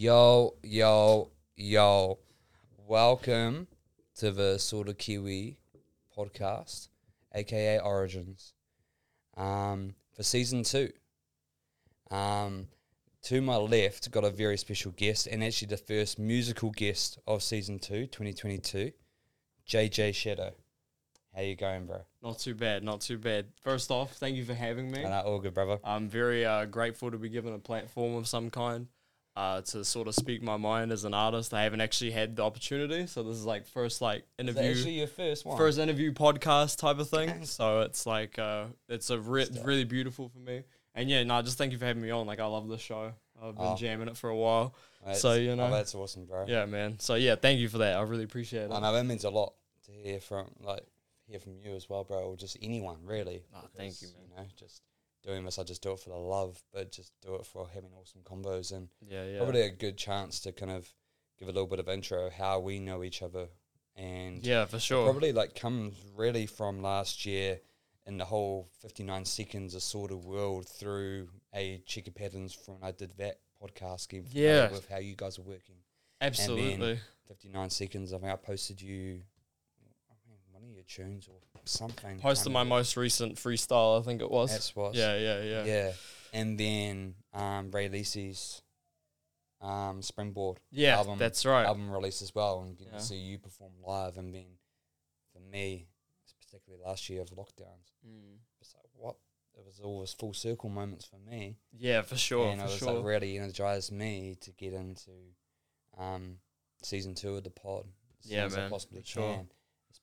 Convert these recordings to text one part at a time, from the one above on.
Yo, yo, yo. Welcome to the Assorted Kiwi podcast, aka Origins, um, for season two. Um, to my left, got a very special guest, and actually the first musical guest of season two, 2022, JJ Shadow. How you going, bro? Not too bad, not too bad. First off, thank you for having me. And all good, brother. I'm very uh, grateful to be given a platform of some kind uh, to sort of speak my mind as an artist. I haven't actually had the opportunity, so this is like first like interview, actually your first one? first interview podcast type of thing. So it's like uh, it's a re- really beautiful for me. And yeah, no, just thank you for having me on. Like I love this show. I've been Oh. jamming it for a while. That's- so, you know. oh, that's awesome, bro. Yeah, man. So yeah, thank you for that. I really appreciate it. I know that means a lot to hear from like hear from you as well, bro, or just anyone really. Oh, thank you, because, You know, just doing this, I just do it for the love, but just do it for having awesome combos and Yeah, yeah. probably a good chance to kind of give a little bit of intro how we know each other and Yeah, for sure. probably like comes really from last year in the whole 59 seconds of sort of world through a checker patterns from I did that podcast game Yeah. with how you guys are working. Absolutely. 59 seconds. I think I posted you I mean, one of your tunes or something. Posted my most recent freestyle, I think it was. That's what. Yeah, yeah, yeah. Yeah. And then um, Ray Lacey's um, Springboard Yeah, album, that's right. album release as well. And getting Yeah. to see you perform live. And then for me, particularly last year of lockdowns, Mm. it's like, what? It was All always full circle moments for me. Yeah, for sure, and it was sure. like really energized me to get into um, season two of the pod. as Yeah, as I man, possibly for sure.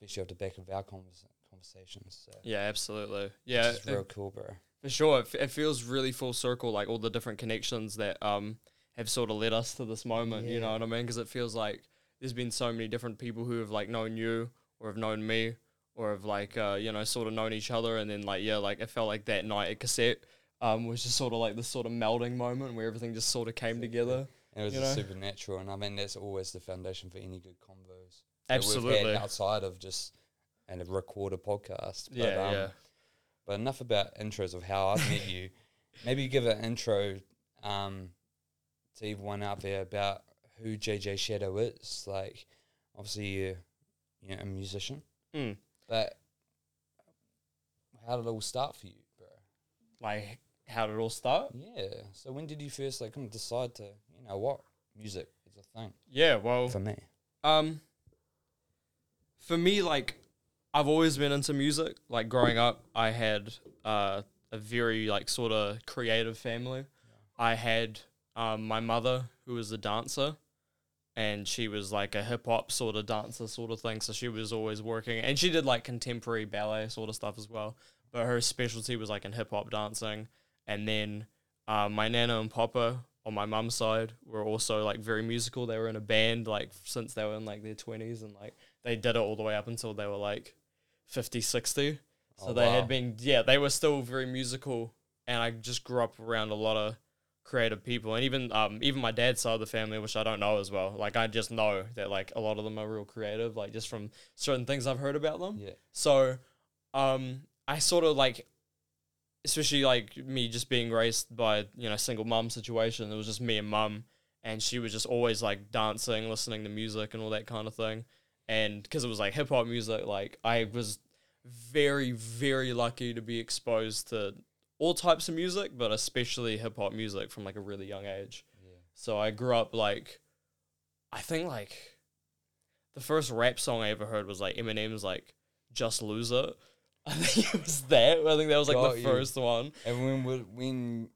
Especially off the back of our convers- conversations. So, yeah, absolutely. Yeah, it's real cool, bro. for sure. It, f- it feels really full circle, like all the different connections that um have sort of led us to this moment. You know what I mean? Because it feels like there's been so many different people who have like known you or have known me or have like uh, you know sort of known each other, and then like yeah, like it felt like that night at cassette. Um, was just sort of like this sort of melding moment where everything just sort of came together. And it was You know? supernatural, and I mean that's always the foundation for any good convos. That we've had Absolutely. outside of just and a recorded podcast. But, Yeah, um, yeah. But enough about intros of how I've met you. Maybe give an intro um, to everyone out there about who JJ Shadow is. Like, obviously, you're, you're a musician, Mm. but how did it all start for you, bro? Like, how did it all start? Yeah. So when did you first like kind of decide to, you know, what music is a thing Yeah, well, for me? Um, for me, like, I've always been into music. Like growing up, I had uh, a very like sort of creative family. I had um, my mother who was a dancer, and she was like a hip hop sort of dancer sort of thing. So she was always working, and she did like contemporary ballet sort of stuff as well. But her specialty was like in hip hop dancing. And then uh, my nana and papa on my mum's side were also like very musical. They were in a band like since they were in like their twenties, and like they did it all the way up until they were like 50, 60. So Oh, they wow. had been yeah, they were still very musical, and I just grew up around a lot of creative people, and even um even my dad's side of the family, which I don't know as well. Like I just know that like a lot of them are real creative, like just from certain things I've heard about them. Yeah. So, um, I sort of like, especially like me just being raised by you know single mum situation. It was just me and mum, and she was just always like dancing, listening to music, and all that kind of thing. And because it was like hip hop music, like I was very very lucky to be exposed to all types of music, but especially hip hop music from like a really young age. Yeah. So I grew up like, I think like, the first rap song I ever heard was like Eminem's like "Just Lose It." I think it was that. I think that was like Got the you. first one. And when would when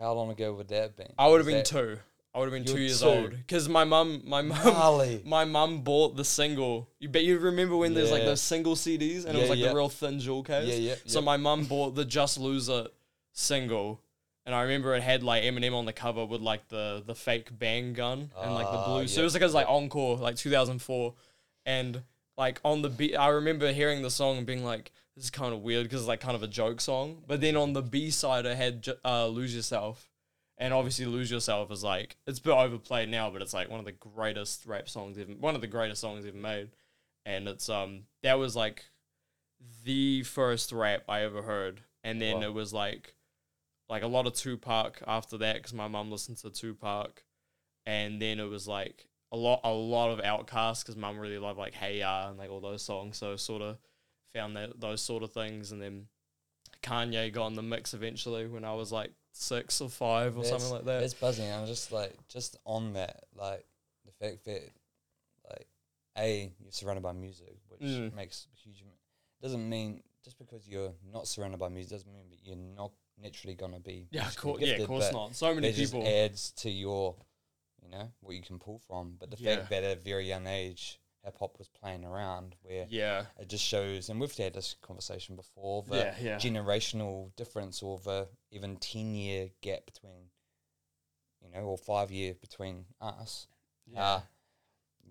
how long ago would that been? I would have been that two. I would have been You two years two? old because my mum, my mum, Gnarly. my mum bought the single. You bet you remember when there's like Yeah. those single CDs and it Yeah, was like yeah. the real thin jewel case. Yeah, yeah. So yeah. my mum bought the Just Lose It single, and I remember it had like Eminem on the cover with like the the fake bang gun and like the Ah, blue. So yeah. it was like it was like encore, like 2004, and like on the beat, I remember hearing the song and being like, "This is kind of weird" because it's like kind of a joke song. But then on the B side, it had Ju- uh, "Lose Yourself." And obviously, "Lose Yourself" is like it's a bit overplayed now, but it's like one of the greatest rap songs ever, one of the greatest songs ever made. And it's um that was like the first rap I ever heard, and then Wow. it was like like a lot of Tupac after that because my mum listened to Tupac, and then it was like a lot a lot of Outkast because mum really loved like Hey Ya and like all those songs, so sort of found that those sort of things, and then Kanye got in the mix eventually when I was like six or five or That's- something like that. It's buzzing. I'm just like just on that, like the fact that like a you're surrounded by music, which Mm. makes a huge. Doesn't mean just because you're not surrounded by music doesn't mean that you're not naturally gonna be. Yeah, of course, yeah, of course not. So many It just people. adds to your, you know, what you can pull from. But the Yeah. fact that at a very young age, hip hop was playing around, where Yeah, it just shows, and we've had this conversation before, the yeah, yeah. generational difference or the even 10 year gap between, you know, or five year between us. yeah. Uh,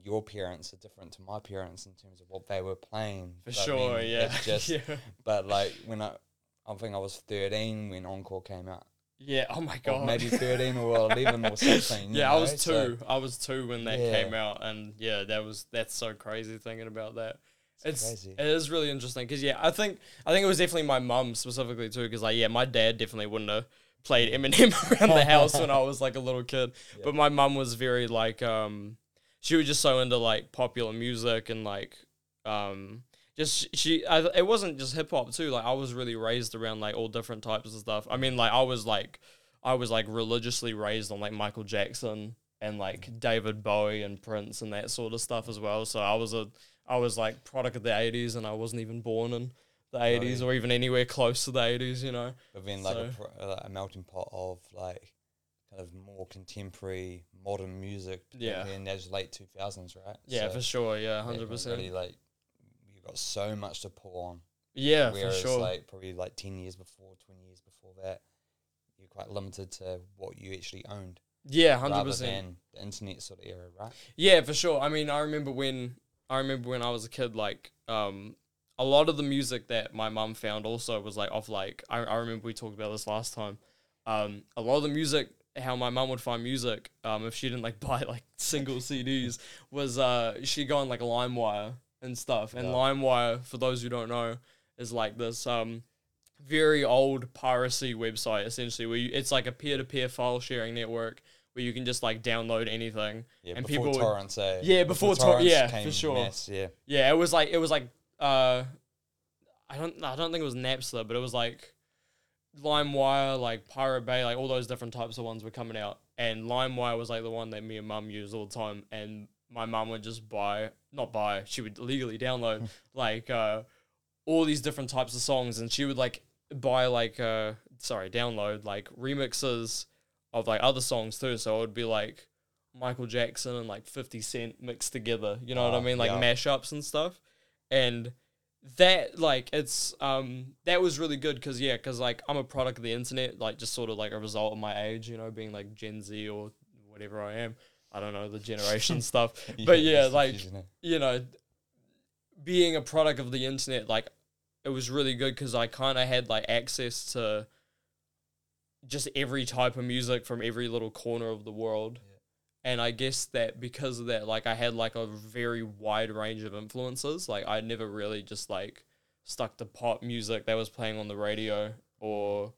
your parents are different to my parents in terms of what they were playing. For I sure, mean, yeah. Just, yeah. but like when I, I think I was 13 when Encore came out. Yeah, oh my Or god. maybe 13 or 11 or something. you yeah, I was two. so I was two when that Yeah. came out, and yeah, that was that's so crazy thinking about that. it's It's crazy. it is really interesting because yeah, I think I think it was definitely my mum specifically too because like yeah, my dad definitely wouldn't have played Eminem around the house when I was like a little kid, Yeah. but my mum was very like um, she was just so into like popular music and like um. Just she, I, it wasn't just hip hop too. Like I was really raised around like all different types of stuff. I mean, like I was like, I was like religiously raised on like Michael Jackson and like David Bowie and Prince and that sort of stuff as well. So I was a I was like product of the eighties and I wasn't even born in the eighties or even anywhere close to the eighties, you know. But then like a, So- pro- uh, a melting pot of like kind of more contemporary modern music. Yeah. In those late two thousands, right? Yeah, So for sure. Yeah, 100% Really like you got so much to pull on. Yeah, for Whereas sure. like probably like ten years before, twenty years before that, you're quite limited to what you actually owned. yeah, hundred percent. the internet sort of era, right? Yeah, for sure. I mean, I remember when I remember when I was a kid, like um, a lot of the music that my mum found also was like off. Like I, I remember we talked about this last time. Um, a lot of the music, how my mum would find music, um, if she didn't like buy like single CDs, was uh, she'd go on like LimeWire and stuff. And Yeah. LimeWire, for those who don't know, is like this um very old piracy website essentially where you, it's like a peer-to-peer file sharing network where you can just like download anything Yeah, And before people torrents, eh? Yeah, before tor- torrents yeah, came for sure. mass, yeah, Yeah, it was like it was like uh, I don't I don't think it was Napster, but it was like LimeWire, like Pirate Bay, like all those different types of ones were coming out, and LimeWire was like the one that me and Mum used all the time, and my mum would just buy, not buy, she would legally download like uh, all these different types of songs, and she would like buy like uh, sorry, download like remixes of like other songs too, so it would be like Michael Jackson and like 50 Cent mixed together. You know what I Oh, mean? Like yeah. mashups and stuff. And that like it's um that was really good because yeah because like i'm a product of the internet like just sort of like a result of my age you know being like gen z or whatever i am i don't know the generation stuff. but yeah like you know being a product of the internet like it was really good because i kind of had like access to just every type of music from every little corner of the world. And i guess that because of that like i had like a very wide range of influences. Like i never really just like stuck to pop music that was playing on the radio or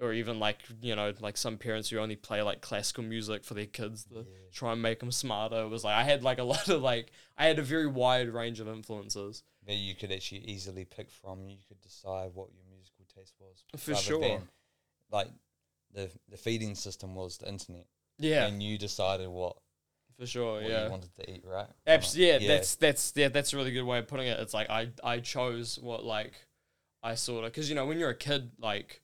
or even like you know like some parents who only play like classical music for their kids to Yeah. try and make them smarter it was like i had like a lot of like i had a very wide range of influences that you could actually easily pick from. You could decide what your musical taste was. For sure. than, like the the feeding system was the internet, yeah and you decided what, for sure what yeah you wanted to eat, right? Abs- not. yeah, that's that's yeah, that's a really good way of putting it. It's like I I chose what like I sort of because you know when you're a kid like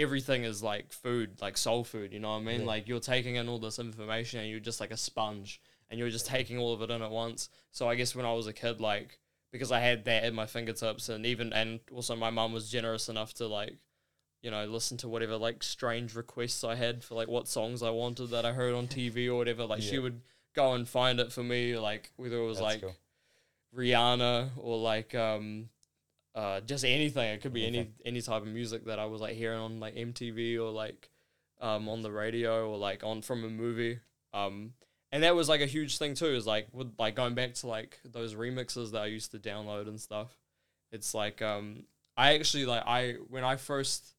everything is like food like soul food. You know what I mean? Yeah. Like you're taking in all this information and you're just like a sponge and you're just taking all of it in at once. So I guess when I was a kid, like because I had that at my fingertips and even and also my mum was generous enough to like you know listen to whatever like strange requests I had for like what songs I wanted that I heard on TV or whatever. Like she would go and find it for me, like whether it was That's like cool. Rihanna or like um uh just anything. It could be any any type of music that I was like hearing on like MTV or like um on the radio or like on from a movie. Um and that was like a huge thing too, is like with like going back to like those remixes that I used to download and stuff. It's like um I actually like I when I first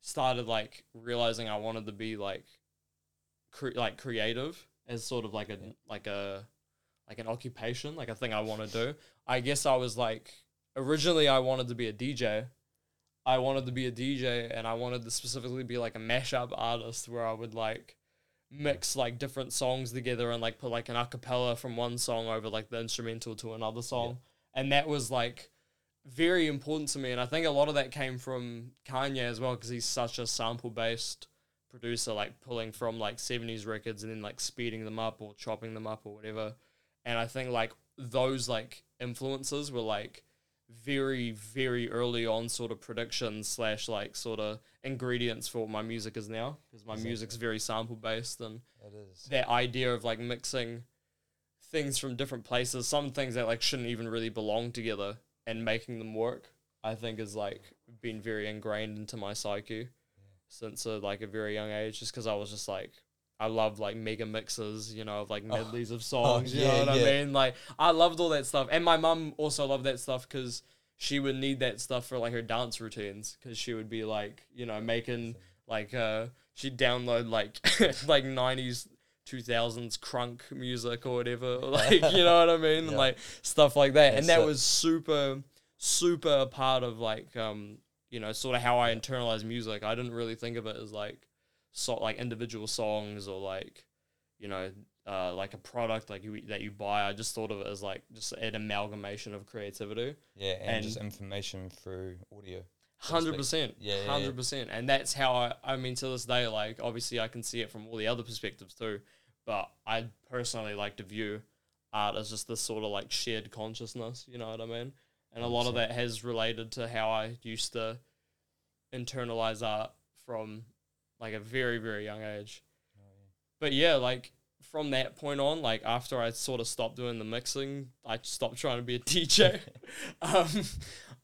started like realizing I wanted to be like cre- like creative as sort of like a like a like an occupation, like a thing I want to do. I guess I was like originally I wanted to be a DJ. I wanted to be a DJ and I wanted to specifically be like a mashup artist where I would like mix like different songs together and like put like an acapella from one song over like the instrumental to another song. And that was like very important to me and I think a lot of that came from Kanye as well because he's such a sample based producer like pulling from like 70s records and then like speeding them up or chopping them up or whatever. And I think like those like influences were like very very early on sort of predictions slash like sort of ingredients for what my music is now because my Exactly. music's very sample based and It is. that idea of like mixing things from different places some things that like shouldn't even really belong together and making them work i think is like been very ingrained into my psyche since a, like a very young age just because i was just like i love like mega mixes you know of like Oh. medleys of songs you yeah, know what yeah. i mean like i loved all that stuff and my mum also loved that stuff because she would need that stuff for like her dance routines because she would be like you know making like uh she'd download like like 90s 2000s crunk music or whatever like you know what i mean Yeah. like stuff like that and that it. was super super part of like um you know sort of how i internalize music i didn't really think of it as like so like individual songs or like you know uh, like a product like you that you buy i just thought of it as like just an amalgamation of creativity Yeah, and, just information through audio. Hundred percent, Yeah, yeah, yeah. hundred percent, and that's how I. I mean, to this day, like obviously, I can see it from all the other perspectives too, but I personally like to view art as just this sort of like shared consciousness. You know what I mean? And a lot of that has related to how I used to internalize art from like a very very young age. But yeah, like from that point on, like after I sort of stopped doing the mixing, I stopped trying to be a DJ. um,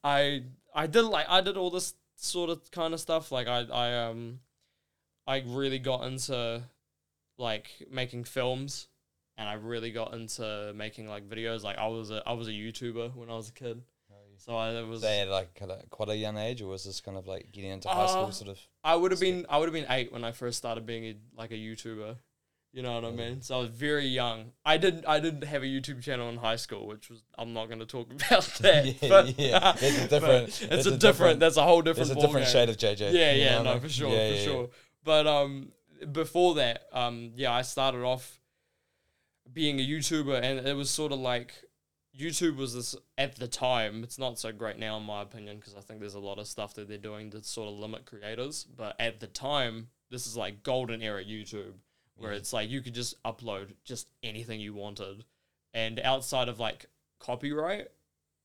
I I did like I did all this sort of kind of stuff. Like I I um I really got into like making films, and I really got into making like videos. Like I was a I was a YouTuber when I was a kid, so I was Was they at like kind of quite a young age, or was this kind of like getting into high school Uh, sort of? I would have been I would have been eight when I first started being a, like a YouTuber. You know what I Mm. mean? So I was very young. I didn't I didn't have a YouTube channel in high school, which was I'm not going to talk about that. Yeah, but, yeah. That's a different- It's a, different, different- That's a whole different. It's a different game. shade of JJ. Yeah, yeah, no, I for sure, Yeah, for yeah, sure. But um, before that, um, yeah, I started off being a YouTuber, and it was sort of like YouTube was this at the time. It's not so great now, in my opinion, because I think there's a lot of stuff that they're doing to sort of limit creators. But at the time, this is like golden era YouTube, where Yeah. it's like you could just upload just anything you wanted, and outside of like copyright,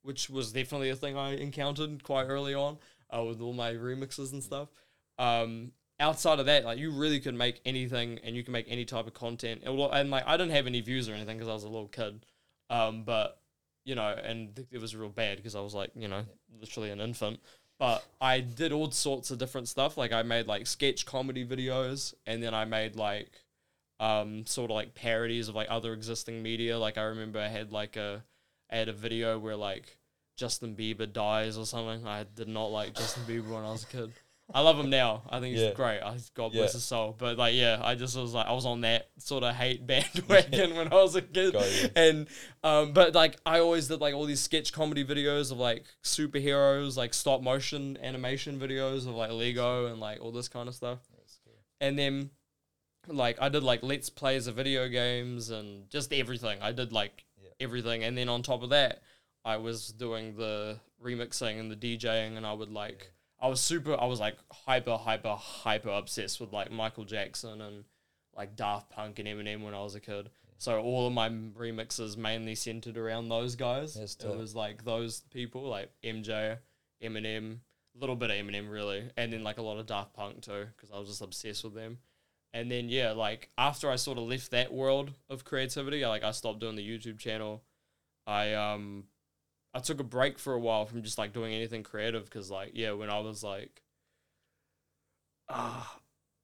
which was definitely a thing I encountered quite early on uh, with all my remixes and stuff. Um, outside of that, like you really could make anything, and you can make any type of content. And, and like I didn't have any views or anything because I was a little kid, um, but you know, and it was real bad because I was like, you know, literally an infant. But I did all sorts of different stuff. Like I made like sketch comedy videos, and then I made like um sort of like parodies of like other existing media. Like I remember I had like a I had a video where like Justin Bieber dies or something. I did not like Justin Bieber when I was a kid. I love him now. I think he's Yeah. great. I, God Yeah. bless his soul. But like, yeah, I just was like, I was on that sort of hate bandwagon when I was a kid. You. And um, but like, I always did like all these sketch comedy videos of like superheroes, like stop motion animation videos of like Lego and like all this kind of stuff. And then like I did like let's plays of video games and just everything. I did like Yeah. everything, and then on top of that, I was doing the remixing and the DJing, and I would like I was super. I was like hyper, hyper, hyper obsessed with like Michael Jackson and like Daft Punk and Eminem when I was a kid. So all of my remixes mainly centered around those guys. It was like those people, like MJ, Eminem, a little bit of Eminem really, and then like a lot of Daft Punk too, because I was just obsessed with them. And then yeah, like after I sort of left that world of creativity, I, like I stopped doing the YouTube channel. I um I took a break for a while from just like doing anything creative because like yeah, when I was like ah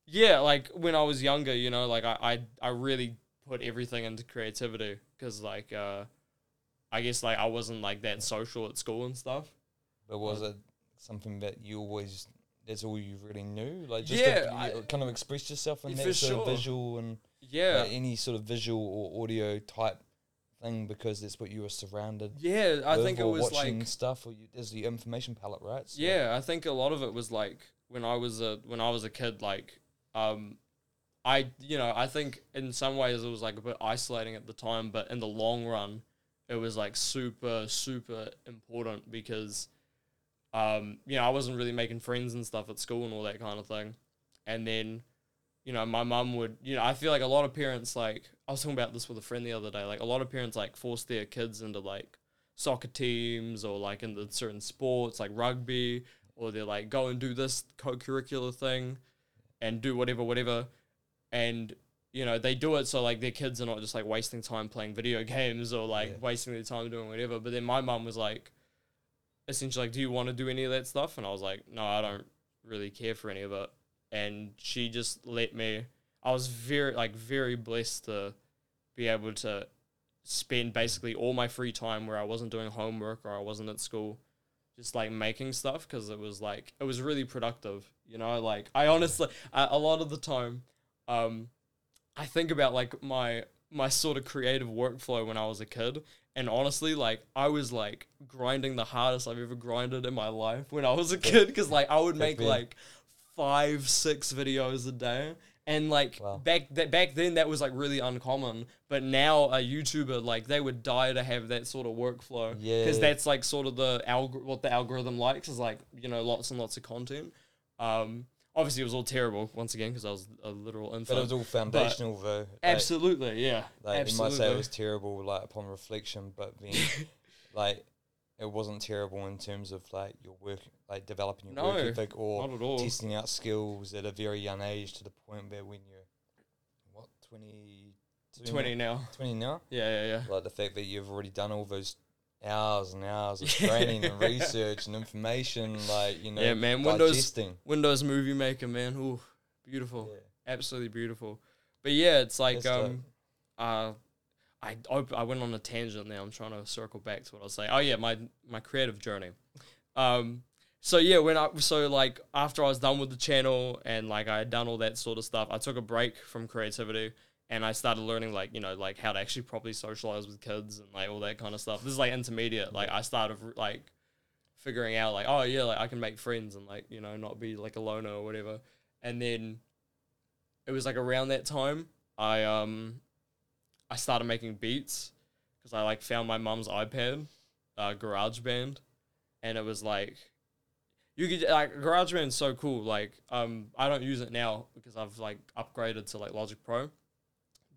yeah, like when I was younger, you know, like I I, I really put everything into creativity because like uh I guess like I wasn't like that social at school and stuff. But was it something that you always? That's all you really knew, like just Yeah, to, I- kind of express yourself in Yeah, that sort of visual and yeah, like, any sort of visual or audio type thing because that's what you were surrounded. yeah. I think it was watching like stuff, or you, there's the information palette, right? So- Yeah, I think a lot of it was like when I was a when I was a kid, like um, I you know I think in some ways it was like a bit isolating at the time, but in the long run, it was like super super important because um, you know I wasn't really making friends and stuff at school and all that kind of thing, and then you know my mum would you know I feel like a lot of parents like I was talking about this with a friend the other day, like a lot of parents like force their kids into like soccer teams or like into certain sports like rugby or they're like go and do this co-curricular thing and do whatever whatever. And you know they do it so like their kids are not just like wasting time playing video games or like Yeah. wasting their time doing whatever. But then my mum was like essentially like do you want to do any of that stuff? And i was like no i don't really care for any of it and she just let me i was very like very blessed to be able to spend basically all my free time where I wasn't doing homework or I wasn't at school, just like making stuff because it was like it was really productive. You know, like I honestly a a lot of the time, um, I think about like my my sort of creative workflow when I was a kid, and honestly, like I was like grinding the hardest I've ever grinded in my life when I was a kid because like I would make like five six videos a day and like Wow. back that back then that was like really uncommon but now a youtuber like they would die to have that sort of workflow Yeah. because that's like sort of the algor- what the algorithm likes is like you know lots and lots of content um obviously it was all terrible once again because i was a literal But it was all foundational, though. Like, absolutely yeah Like absolutely you might say it was terrible, like upon reflection, but then like it wasn't terrible in terms of like your work, like developing your work ethic or not at all testing out skills at a very young age to the point where when you're what 20, 20 now 20 now, yeah yeah yeah like the fact that you've already done all those hours and hours of training and research and information, like you know, Yeah, man, Windows- digesting. windows movie maker man ooh beautiful Yeah. absolutely beautiful. But yeah, it's like That's dope. um, uh, I op- I went on a tangent now. I'm trying to circle back to what I was saying. Oh yeah, my my creative journey. Um, so yeah, when I so like after I was done with the channel and like I had done all that sort of stuff, I took a break from creativity and I started learning like you know like how to actually properly socialize with kids and like all that kind of stuff. This is like intermediate. Like I started like figuring out like oh yeah like I can make friends and like you know not be like a loner or whatever. And then it was like around that time I um I started making beats because I like found my mum's iPad, uh, GarageBand, and it was like you could like GarageBand's so cool. Like um I don't use it now because I've like upgraded to like Logic Pro,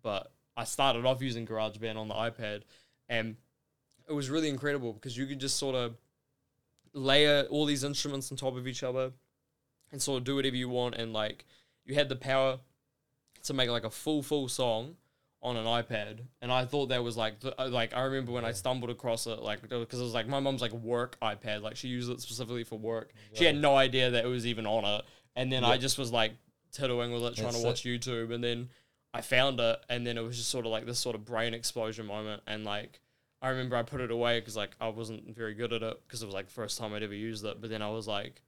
but I started off using GarageBand on the iPad, and it was really incredible because you could just sort of layer all these instruments on top of each other and sort of do whatever you want and like you had the power to make like a full full song on an iPad and I thought that was like the, uh, like I remember when I stumbled across it like because it was like my mom's like work iPad like she used it specifically for work. She had no idea that it was even on it and then I just was like tiddling with it trying That's to watch YouTube and then I found it and then it was just sort of like this sort of brain explosion moment and like I remember I put it away because like I wasn't very good at it because it was like the first time I'd ever used it. But then I was like,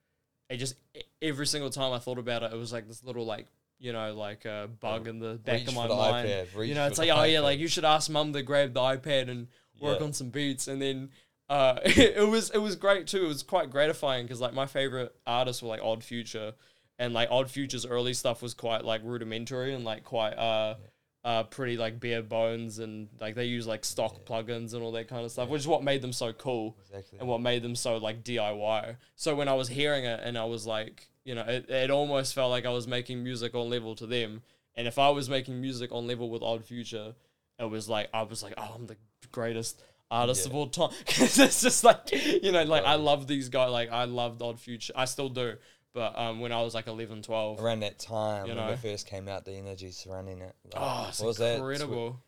it just every single time I thought about it, it was like this little like you know like a bug in the back Reach of for my the mind. iPad, reach You know, for it's the like oh yeah, iPad. like you should ask mum to grab the iPad and work Yeah. on some beats, and then. Uh, it was it was great too. It was quite gratifying because like my favorite artists were like Odd Future, and like Odd Future's early stuff was quite like rudimentary and like quite uh uh pretty like bare bones and like they use like stock plugins and all that kind of stuff, which is what made them so cool Exactly. and what made them so like DIY. So when I was hearing it and I was like, you know, it, it almost felt like I was making music on level to them. And if I was making music on level with Odd Future, it was like I was like, oh, I'm the greatest artist Yeah. of all time. Because it's just like, you know, like I love these guys. Like I loved Odd Future. I still do. But um, when I was like 11, 12, Around that time You when know. it first came out, the energy surrounding it. Like, oh, it's was that? incredible.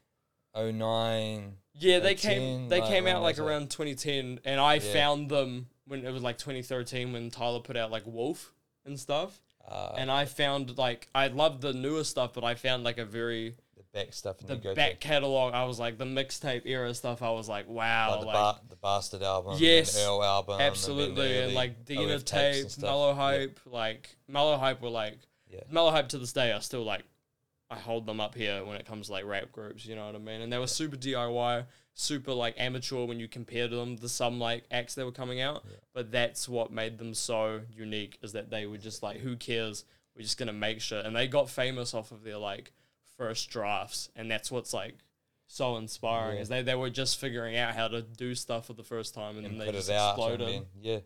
Oh nine. Yeah, they 18, came. They like, came out like around 2010, and I Yeah. found them when it was like 2013 when Tyler put out like Wolf and stuff. Uh, and I found like I loved the newer stuff, but I found like a very back stuff and the you go back catalog. I was like the mixtape era stuff. I was like, wow, like the, like, ba- the bastard album, Yes, and Earl album, and absolutely, the and, like Dina OF tapes and tape. Mellow Yeah. Hype, like Mellow Hype were like Yeah. Mellow Hype to this day. I still like. I hold them up here when it comes to like rap groups. You know what I mean? And they were super DIY, super like amateur when you compare to them to some like acts that were coming out. Yeah. But that's what made them so unique is that they were just like, who cares? We're just gonna make shit, and they got famous off of their like first drafts, and that's what's like so inspiring Yeah. is they they were just figuring out how to do stuff for the first time, and, and then they just it out. and exploded. then, yeah,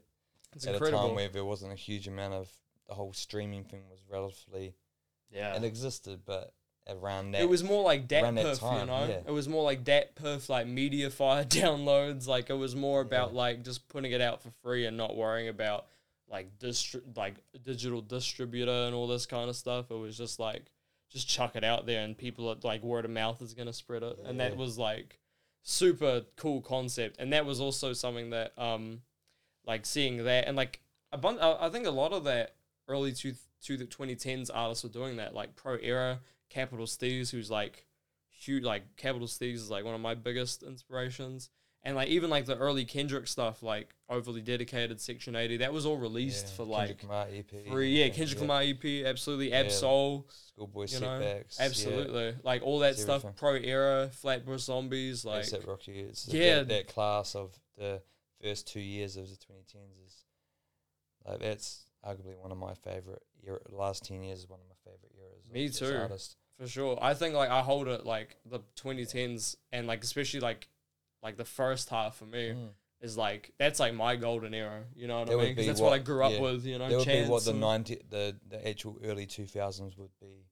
it's at incredible. a time where there wasn't a huge amount of the whole streaming thing was relatively yeah, it existed, but around that it was more like dat around that perf, you know. yeah. It was more like DatPiff, like MediaFire downloads. Like it was more about Yeah. like just putting it out for free and not worrying about like distri- like digital distributor and all this kind of stuff. It was just like just chuck it out there and people are, like word of mouth is gonna spread it, and that was like super cool concept. And that was also something that um like seeing that and like a bunch. I I think a lot of that early two to the 2010s artists were doing that, like Pro Era, Capital Steez, who's like huge. Like Capital Steez is like one of my biggest inspirations, and like even like the early Kendrick stuff, like Overly Dedicated, Section 80, that was all released yeah, for Kendrick like Lamar EP, free. Yeah, Kendrick Lamar EP, absolutely. Ab Yeah. Schoolboy know, setbacks, yeah, absolutely. Like all that It's stuff. everything. Pro Era, Flatbush Zombies, like ASAP Rocky. It's Yeah. that, that class of the first two years of the 2010s is like that's arguably one of my favorite era. Last 10 years is one of my favorite eras. Me too. Artist. For sure. I think like I hold it like the 2010s and like especially like like the first half for me Mm. is like that's like my golden era. You know what That I mean? 'Cause that's what, I grew up yeah. with. You know, That would be what the 90 the the actual early 2000s would be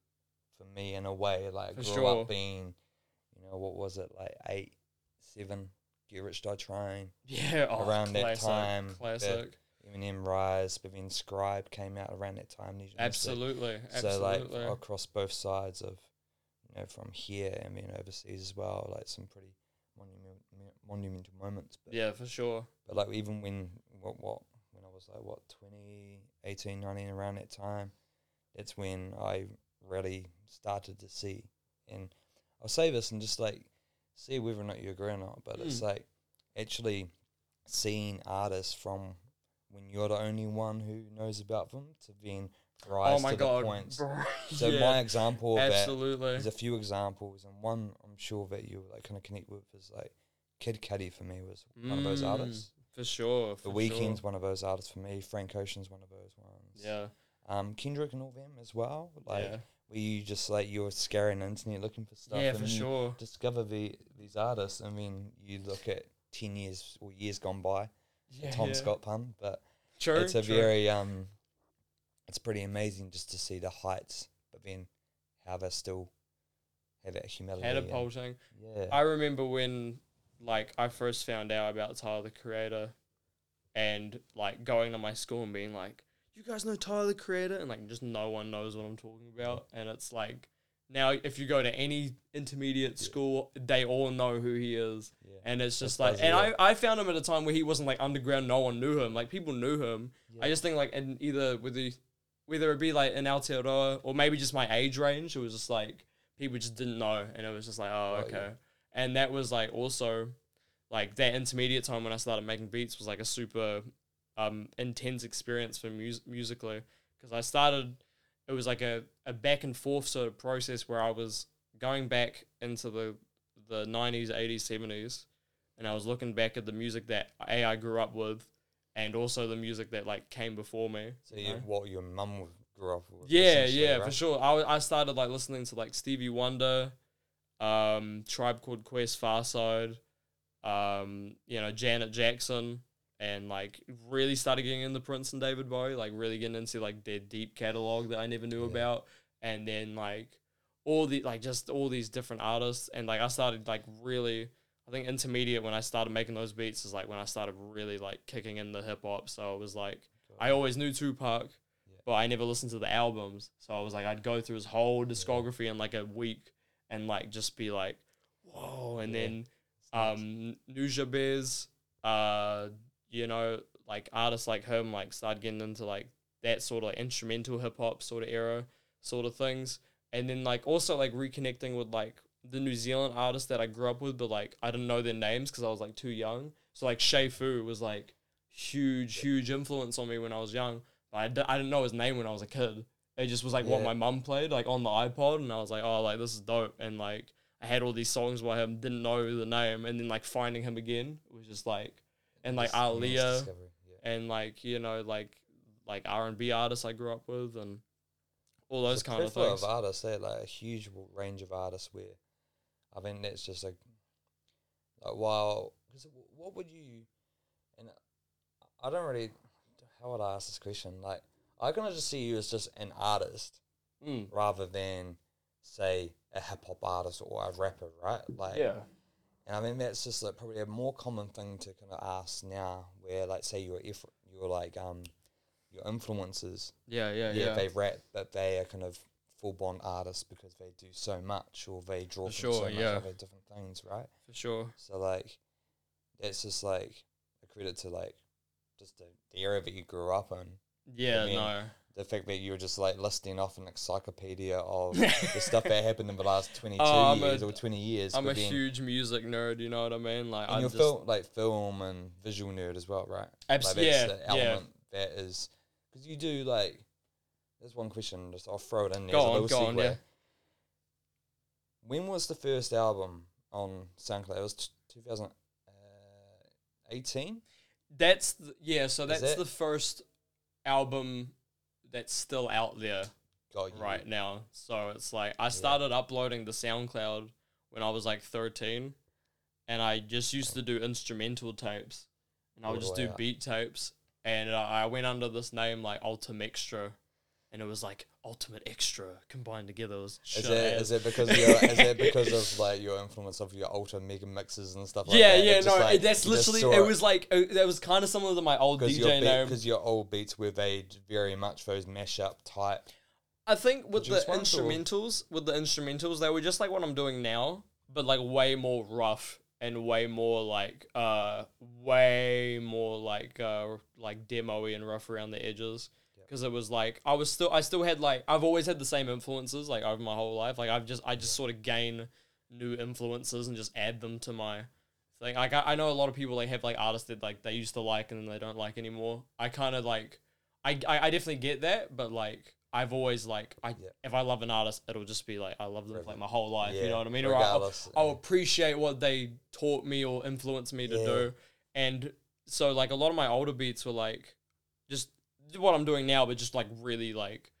for me in a way. Like grew sure. up being, you know, what was it like eight, seven, Get Rich Die Trying. yeah oh, around that classic, time, that- Classic. Eminem Rise, but then Scribe came out around that time. Absolutely. So like across both sides of, you know, from here and then overseas as well, like some pretty monument, monumental moments. But, yeah, for sure. but like even when what what when I was like what 20, 18, 19, around that time, that's when I really started to see. And I'll say this and just like see whether or not you agree or not, but it's Mm. like actually seeing artists from when you're the only one who knows about them to then rise oh my to god. the points. So yeah, my example of absolutely. there's a few examples, and one I'm sure that you like kind of connect with is like Kid Cudi for me was one of those Mm, artists. For sure. The for Weeknd's sure. one of those artists for me. Frank Ocean's one of those ones. Yeah. Um, Kendrick and all them as well. Like yeah. where you just like you're scouring the internet looking for stuff. Yeah, and for you sure. Discover the these artists, I mean, you look at ten years or years gone by. Yeah, Tom yeah. Scott pun, but True. it's a true. very um, it's pretty amazing just to see the heights, but then how they still have that humility. and- catapulting. Yeah. I remember when like I first found out about Tyler the Creator and like going to my school and being like, You guys know Tyler the Creator? And like just no one knows what I'm talking about. And it's like now if you go to any intermediate Yeah. school, they all know who he is. yeah. And it's just That's like and I, I found him at a time where he wasn't like underground, no one knew him. Like people knew him. Yeah. I just think like and either with the whether it be like in Aotearoa or maybe just my age range, it was just like people just didn't know, and it was just like, oh, Oh, okay. And that was like also like that intermediate time when I started making beats was like a super um intense experience for mus- musically because I started. It was like a, a back and forth sort of process where I was going back into the the nineties, eighties, seventies, and I was looking back at the music that a I grew up with, and also the music that like came before me. So you know? what your mum grew up with? Yeah, yeah, right? for sure. I, I started like listening to like Stevie Wonder, um, Tribe Called Quest, Pharcyde, um, you know, Janet Jackson, and like really started getting into Prince and David Bowie, like really getting into like their deep catalog that I never knew Yeah. about, and then like all the like just all these different artists, and like I started like really. I think intermediate when I started making those beats is like when I started really like kicking in the hip hop. So it was like I always knew Tupac, Yeah. but I never listened to the albums. So I was like, I'd go through his whole discography in like a week and like just be like, whoa. And Yeah. then um, Nujabes, uh, you know, like artists like him, like started getting into like that sort of like instrumental hip hop sort of era sort of things. And then like also like reconnecting with like the New Zealand artists that I grew up with, but like I didn't know their names because I was like too young. So like Che Fu was like huge, huge influence on me when I was young. But I, d- I didn't know his name when I was a kid. It just was like what Yeah. my mum played like on the iPod, and I was like, oh, like this is dope, and like I had all these songs by him, didn't know the name, and then like finding him again was just like, and like immense Aaliyah, discovery, yeah. and like you know like like R and B artists I grew up with, and all those It's a kind of plethora things. of artists. They like a huge w- range of artists. Where I think that's just like, like while because what would you, and I don't really, how would I ask this question? Like I kind of just see you as just an artist Mm. rather than say a hip hop artist or a rapper, right? Like Yeah. And I mean that's just like probably a more common thing to kind of ask now, where like say your eff- your like um your influences Yeah, yeah, yeah, yeah. they rap, but they are kind of full blown artists because they do so much or they draw For from so sure, much yeah. other different things, right? For sure. So like, that's just like a credit to like just the, the era that you grew up in. Yeah, mean, no. The fact that you were just like listing off an encyclopedia of the stuff that happened in the last twenty two Oh, I'm a- years or twenty years. I'm a then- huge music nerd. You know what I mean? Like and I you're just film like film and visual nerd as well, right? Abs- like that's yeah, the yeah. element that is because you do like. There's one question. Just I'll throw it in there. Go on, go on, yeah. When was the first album on SoundCloud? It was t- 2018. Uh, that's the, yeah. So Is that's that- the first album that's still out there Got you. right now. So it's like I started uploading the SoundCloud when I was like 13, and I just used to do instrumental tapes, and I All would the just way do up. beat tapes, and I I went under this name like Ultimate Extra, and it was like Ultimate Extra combined together. It Is it, is it because of your, is it because of like your influence of your ultra mega mixes and stuff like yeah, that? yeah, no, like, that's literally. It was like uh, that was kind of similar to my old DJ name. because your old beats were they very much those mashup type. I think with the instrumentals, with the instrumentals, they were just like what I'm doing now, but like way more rough and way more like uh way more like uh like demo-y and rough around the edges. Because it was like I was still I still had like I've always had the same influences like over my whole life. Like I've just I just sort of gain new influences and just add them to my thing. Like I, I know a lot of people like have like artists that like they used to like and then they don't like anymore. I kind of like I, I I definitely get that, but like I've always like I Yeah. if I love an artist, it'll just be like I love them for like my whole life. you know what I mean? Or I'll. I'll appreciate what they taught me or influenced me to Yeah. do. And so like a lot of my older beats were like what I'm doing now, but just like really like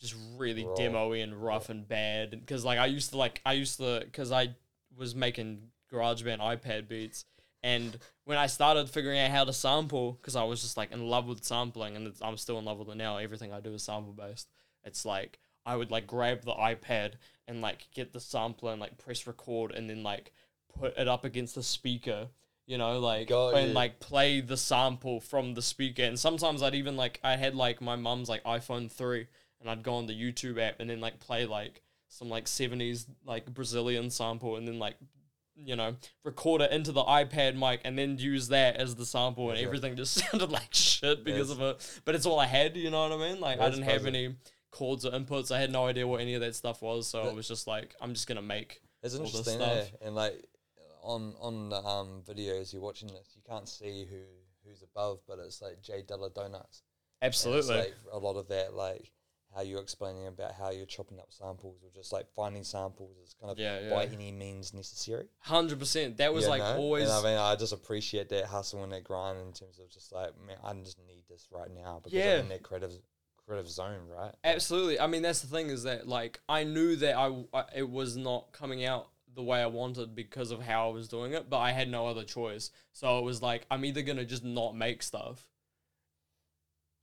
just really Raw. demo-y and rough and bad. Because like I used to like I used to because I was making GarageBand iPad beats. And when I started figuring out how to sample, because I was just like in love with sampling, and it's, I'm still in love with it now. Everything I do is sample based. It's like I would like grab the iPad and like get the sampler and like press record, and then like put it up against the speaker, you know, like Got and you. like play the sample from the speaker. And sometimes I'd even like I had like my mum's like iPhone three, and I'd go on the YouTube app and then like play like some like seventies like Brazilian sample, and then like you know, record it into the iPad mic and then use that as the sample, and Yeah. everything just sounded like shit because Yes. of it. But it's all I had, you know what I mean? Like I didn't have any chords or inputs. I had no idea what any of that stuff was, so it was just like I'm just gonna make. It's all this interesting, stuff. eh? And like on on the um videos you're watching this, you can't see who who's above, but it's like J Dilla Donuts. Absolutely. like a lot of that, like how you're explaining about how you're chopping up samples or just like finding samples is kind of Yeah, by any means necessary. Hundred percent. That was You like know? always. And I mean, I just appreciate that hustle and that grind in terms of just like, man, I just need this right now because Yeah. I'm in that creative creative zone, right? Absolutely. I mean, that's the thing is that like I knew that I, I it was not coming out the way I wanted because of how I was doing it, but I had no other choice. So it was like I'm either gonna just not make stuff,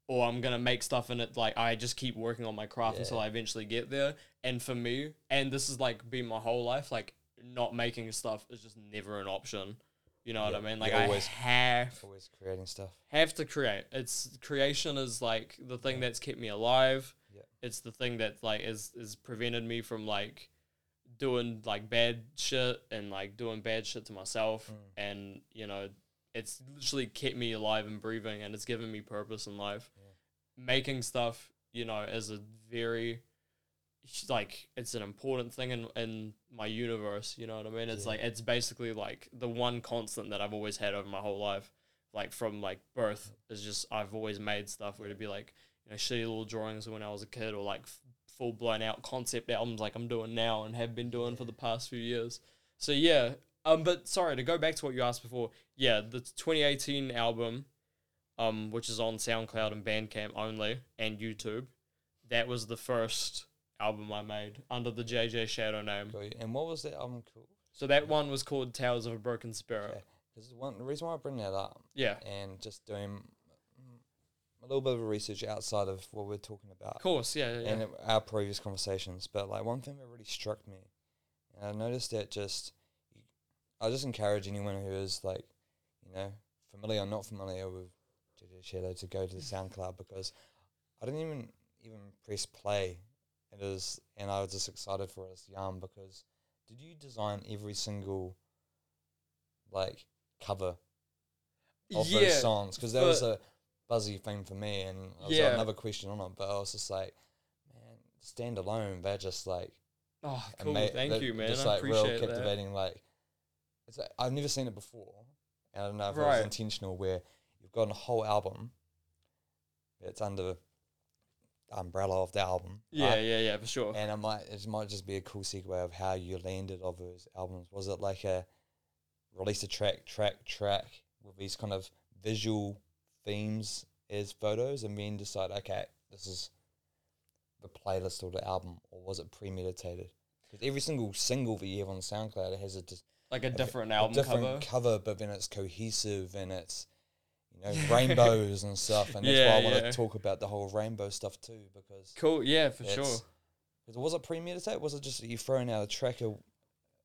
or I'm gonna make stuff and it. Like I just keep working on my craft until I eventually get there. And for me, and this is like been my whole life, like not making stuff is just never an option. You know what I mean? Like I always- have Always creating stuff. have to create. It's creation is like the thing that's kept me alive. Yeah. It's the thing that like is is prevented me from like doing like bad shit and like doing bad shit to myself Mm. and you know it's literally kept me alive and breathing and it's given me purpose in life. Yeah. Making stuff, you know, is a very like it's an important thing in in my universe, you know what I mean? It's Yeah. like it's basically like the one constant that I've always had over my whole life like from like birth is just I've always made stuff where to be like you know shitty little drawings when I was a kid or like full blown out concept albums like I'm doing now and have been doing for the past few years. So yeah, um, but sorry to go back to what you asked before. Yeah, the 2018 album, um, which is on SoundCloud and Bandcamp only and YouTube, that was the first album I made under the JJ Shadow name. And what was that album called? So that one was called Tales of a Broken Spirit. Okay. Because one the reason why I bring that up Yeah, and just doing a little bit of research outside of what we're talking about of course. Yeah, yeah. and it- our previous conversations, but like one thing that really struck me, and I noticed that just, I just encourage anyone who is like, you know, familiar or not familiar with JJ Shadow to go to the SoundCloud because I didn't even even press play. It is, and I was just excited for us young because did you design every single like cover of yeah, those songs because there was a buzzy thing for me, and I was Yeah. another question on it. But I was just like, man, stand alone. They're just like, Oh, cool. ama- Thank you, man. Just I like real appreciate that. captivating. Like, it's like, I've never seen it before. And I don't know if it was intentional where you've got a whole album it's under the umbrella of the album. Yeah, right? yeah, yeah, for sure. And it might it might just be a cool segue of how you landed of those albums. Was it like a release a track, track, track with these kind of visual themes as photos, and then decide, okay, this is the playlist or the album, or was it premeditated? Because every single single that you have on SoundCloud it has a, dis- like a a- different a album different cover. cover, but then it's cohesive and it's you know rainbows and stuff. And that's Yeah, why I want yeah. to talk about the whole rainbow stuff too, because Cool. Yeah, for sure. was it premeditated? Was it just you throwing out a track of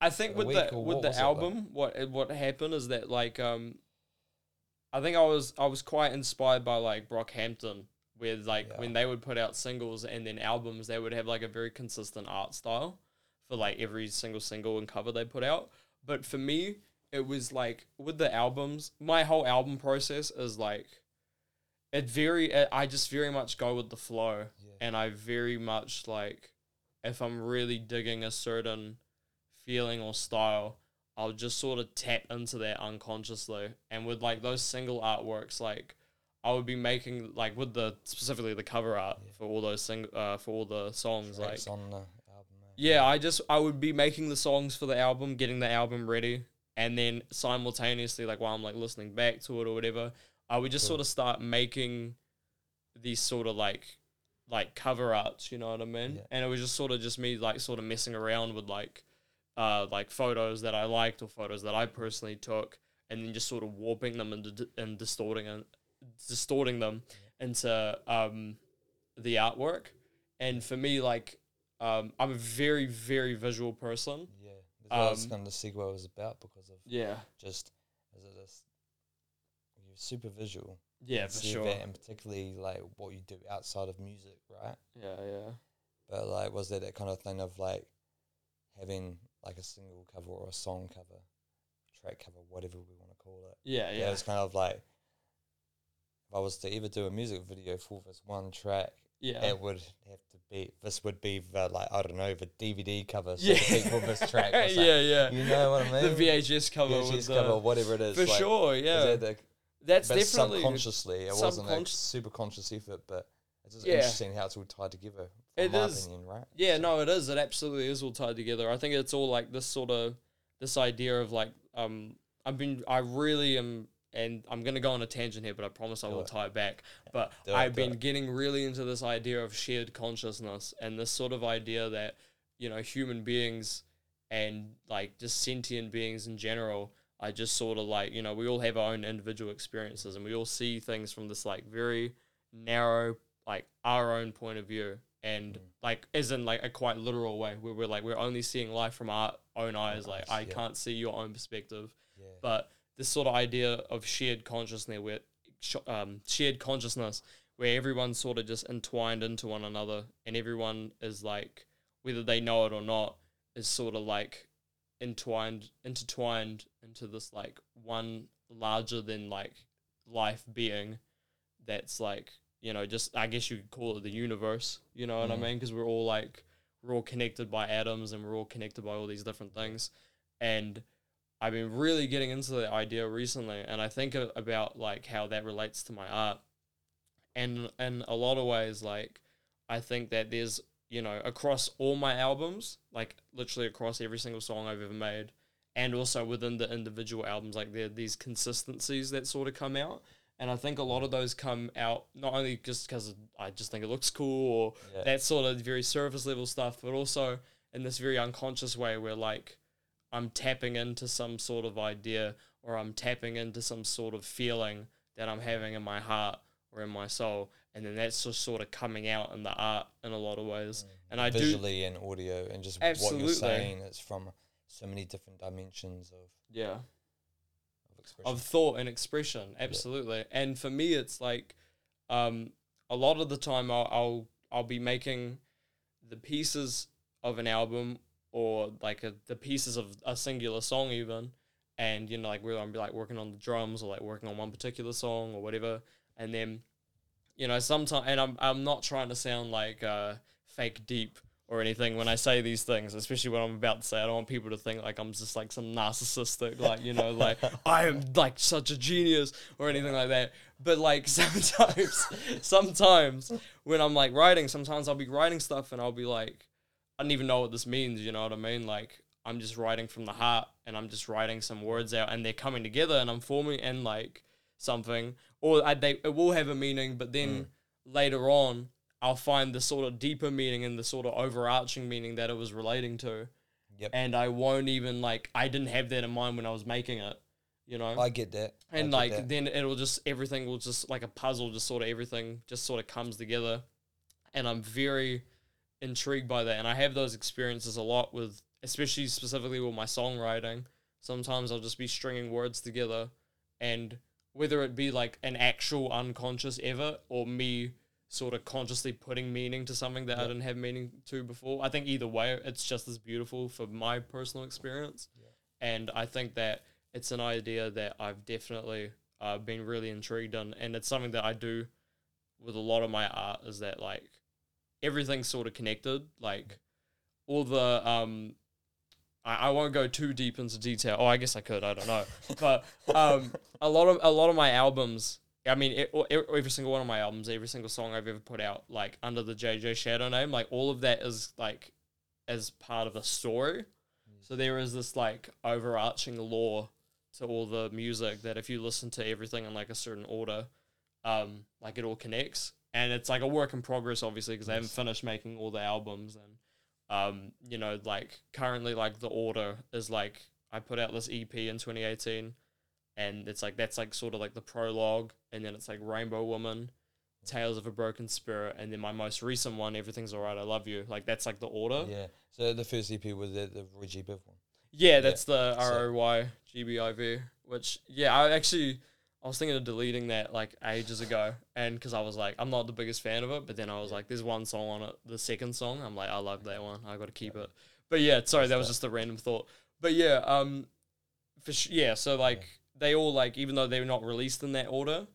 I think a with the with the it, like? album, what what happened is that like um, I think I was I was quite inspired by like Brockhampton, where like Yeah. when they would put out singles and then albums, they would have like a very consistent art style for like every single single and cover they put out. But for me, it was like with the albums, my whole album process is like it very I just very much go with the flow Yeah. and I very much like if I'm really digging a certain feeling or style, I'll just sort of tap into that unconsciously. And with like those single artworks, like I would be making like with the specifically the cover art Yeah. for all those sing uh for all the songs, like on the album? eh? yeah, I just I would be making the songs for the album, getting the album ready, and then simultaneously, like while I'm like listening back to it or whatever, I would just Cool. sort of start making these sort of like like cover arts, you know what I mean? Yeah. And it was just sort of just me like sort of messing around with like uh like photos that I liked or photos that I personally took, and then just sort of warping them and d- and distorting and distorting them into um the artwork. And for me, like um, I'm a very, very visual person. Yeah, that's what I was Um, going to segue was about because of Yeah. just as it is, you're super visual. Yeah, for sure. and particularly like what you do outside of music, right? Yeah, yeah. But like, was there that kind of thing of like having like a single cover or a song cover, track cover, whatever we want to call it? Yeah, Yeah, it's kind of like if I was to ever do a music video for this one track, Yeah. it would have to be this would be the like I don't know the DVD cover, so Yeah. for this track. something. yeah, yeah. You know what I mean? The? VHS cover VHS cover, the, whatever it is. for like, sure, yeah. that the- That's but definitely subconsciously. It wasn't a super conscious effort, but it's just Yeah. interesting how it's all tied together. From It my is. opinion, right? Yeah, So- no, it is. It absolutely is all tied together. I think it's all like this sort of this idea of like um I've been I really am and I'm gonna go on a tangent here, but I promise I will it. tie it back. But Do I've do been it. getting really into this idea of shared consciousness and this sort of idea that, you know, human beings and like just sentient beings in general are just sort of like, you know, we all have our own individual experiences and we all see things from this like very narrow, like our own point of view. And Mm. like as in like a quite literal way where we're like we're only seeing life from our own eyes. Like I yeah. can't see your own perspective Yeah. but this sort of idea of shared consciousness where um, shared consciousness where everyone's sort of just entwined into one another and everyone is like whether they know it or not is sort of like entwined intertwined into this like one larger than like life being that's like you know just i guess you could call it the universe you know what i Mm. mean because we're all like we're all connected by atoms and we're all connected by all these different things and I've been really getting into the idea recently, and I think about like how that relates to my art. and in a lot of ways, like I think that there's you know across all my albums, like literally across every single song I've ever made, and also within the individual albums, like there are these consistencies that sort of come out. And I think a lot of those come out not only just because I just think it looks cool or Yeah. that sort of very surface level stuff, but also in this very unconscious way where like I'm tapping into some sort of idea or I'm tapping into some sort of feeling that I'm having in my heart or in my soul. And then that's just sort of coming out in the art in a lot of ways. Mm. And I do, visually and audio and just what you're saying. It's from so many different dimensions of, yeah. Of expression. of thought and expression absolutely and for me it's like um a lot of the time I'll, I'll i'll be making the pieces of an album or like a, the pieces of a singular song even and you know like whether i'm like working on the drums or like working on one particular song or whatever and then you know sometimes and i'm i'm not trying to sound like uh fake deep or anything when I say these things, especially when I'm about to say. I don't want people to think like I'm just like some narcissistic, like you know, like I am like such a genius or anything like that. But like sometimes, sometimes when I'm like writing, sometimes I'll be writing stuff and I'll be like, I don't even know what this means. You know what I mean? Like I'm just writing from the heart and I'm just writing some words out and they're coming together and I'm forming and like something or I, they it will have a meaning, but then mm. later on I'll find the sort of deeper meaning and the sort of overarching meaning that it was relating to. Yep. And I won't even like I didn't have that in mind when I was making it, you know. I get that. And get like that. then it'll just everything will just like a puzzle, just sort of everything just sort of comes together. And I'm very intrigued by that. And I have those experiences a lot with especially specifically with my songwriting. Sometimes I'll just be stringing words together and whether it be like an actual unconscious ever or me sort of consciously putting meaning to something that I didn't have meaning to before. I think either way, it's just as beautiful for my personal experience. And I think that it's an idea that I've definitely uh, been really intrigued in. And it's something that I do with a lot of my art is that like everything's sort of connected. Like all the um I, I won't go too deep into detail. Oh, I guess I could. I don't know. But um, a lot of a lot of my albums. I mean, it, every single one of my albums, every single song I've ever put out, like under the JJ Shadow name, like all of that is like as part of a story. So there is this like overarching lore to all the music that if you listen to everything in like a certain order, um, like it all connects. And it's like a work in progress, obviously, because I haven't finished making all the albums. And um, you know, like currently, like the order is like I put out this EP in 2018, and it's like that's like sort of like the prologue, and then it's like Rainbow Woman, Tales of a Broken Spirit, and then my most recent one, Everything's Alright, I Love You. Like that's like the order. yeah. So the first EP was the, the Reggie Biv one. Yeah, that's the So- R O Y G B I V. Which yeah, I actually I was thinking of deleting that like ages ago, and because I was like I'm not the biggest fan of it, but then I was like, there's one song on it, the second song. I'm like, I love that one. I got to keep it. But yeah, sorry, that was just a random thought. But yeah, um, for sh- yeah, so like they all like even though they're not released in that order,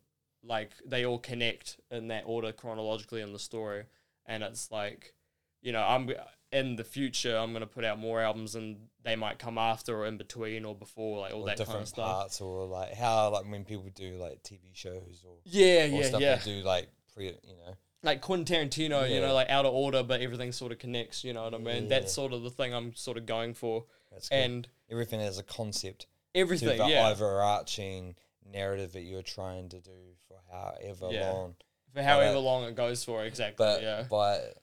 like they all connect in that order chronologically in the story, and it's like, you know, I'm in the future I'm gonna put out more albums and they might come after or in between or before, like all or that different kind of stuff. parts, or like how like when people do like TV shows or, Yeah, or yeah, stuff yeah. they do like pre, you know. Like Quentin Tarantino, you know, like out of order, but everything sort of connects. You know what I mean? Yeah. That's sort of the thing I'm sort of going for, That's good. and everything has a concept everything. the Yeah, overarching narrative that you're trying to do for however Yeah. long. for however uh, long it goes for, exactly. But yeah, by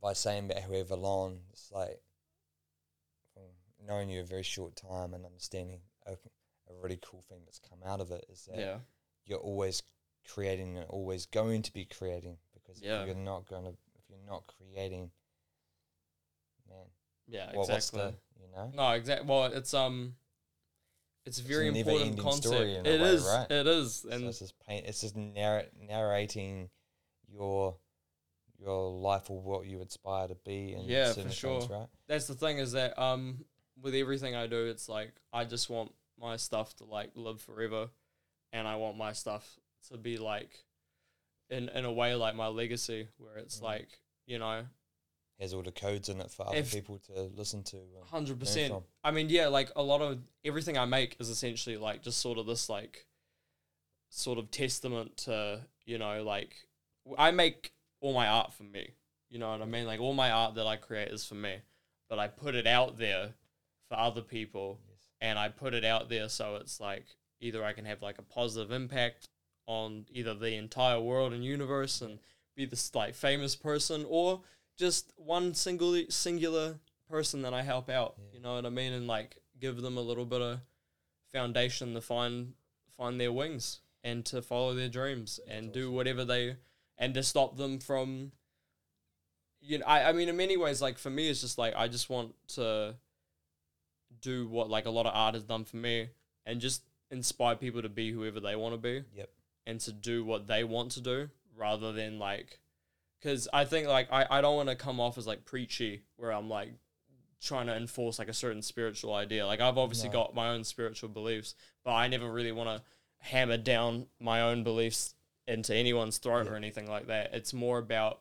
by saying that however long, it's like knowing you a very short time and understanding a, a really cool thing that's come out of it is that yeah, you're always creating and always going to be creating because Yeah. if you're not going to if you're not creating, man, yeah, exactly. the you know? No, exactly. Well, it's um, it's a It's very a important concept. story in a It way, is. right? It is. So And it's just pain. It's just narr- narrating your your life or what you aspire to be. In Yeah, for things, sure. right? that's the thing is that um, with everything I do, it's like I just want my stuff to like live forever, and I want my stuff to be like, in in a way like my legacy, where it's Mm. like you know Has all the codes in it for other If- people to listen to. Hundred percent. I mean, yeah, like a lot of everything I make is essentially like just sort of this like sort of testament to you know like I make all my art for me. You know what I mean? Like all my art that I create is for me, but I put it out there for other people, Yes. and I put it out there so it's like either I can have like a positive impact on either the entire world and universe and be this like famous person or just one single singular person that I help out. Yeah. You know what I mean? And like give them a little bit of foundation to find find their wings and to follow their dreams and do whatever they and to stop them from you know I, I mean in many ways like for me it's just like I just want to do what like a lot of art has done for me and just inspire people to be whoever they want to be Yep. and to do what they want to do rather than like because i think like i, I don't want to come off as like preachy where i'm like trying to enforce like a certain spiritual idea like i've obviously No. got my own spiritual beliefs but i never really want to hammer down my own beliefs into anyone's throat Yeah. or anything like that it's more about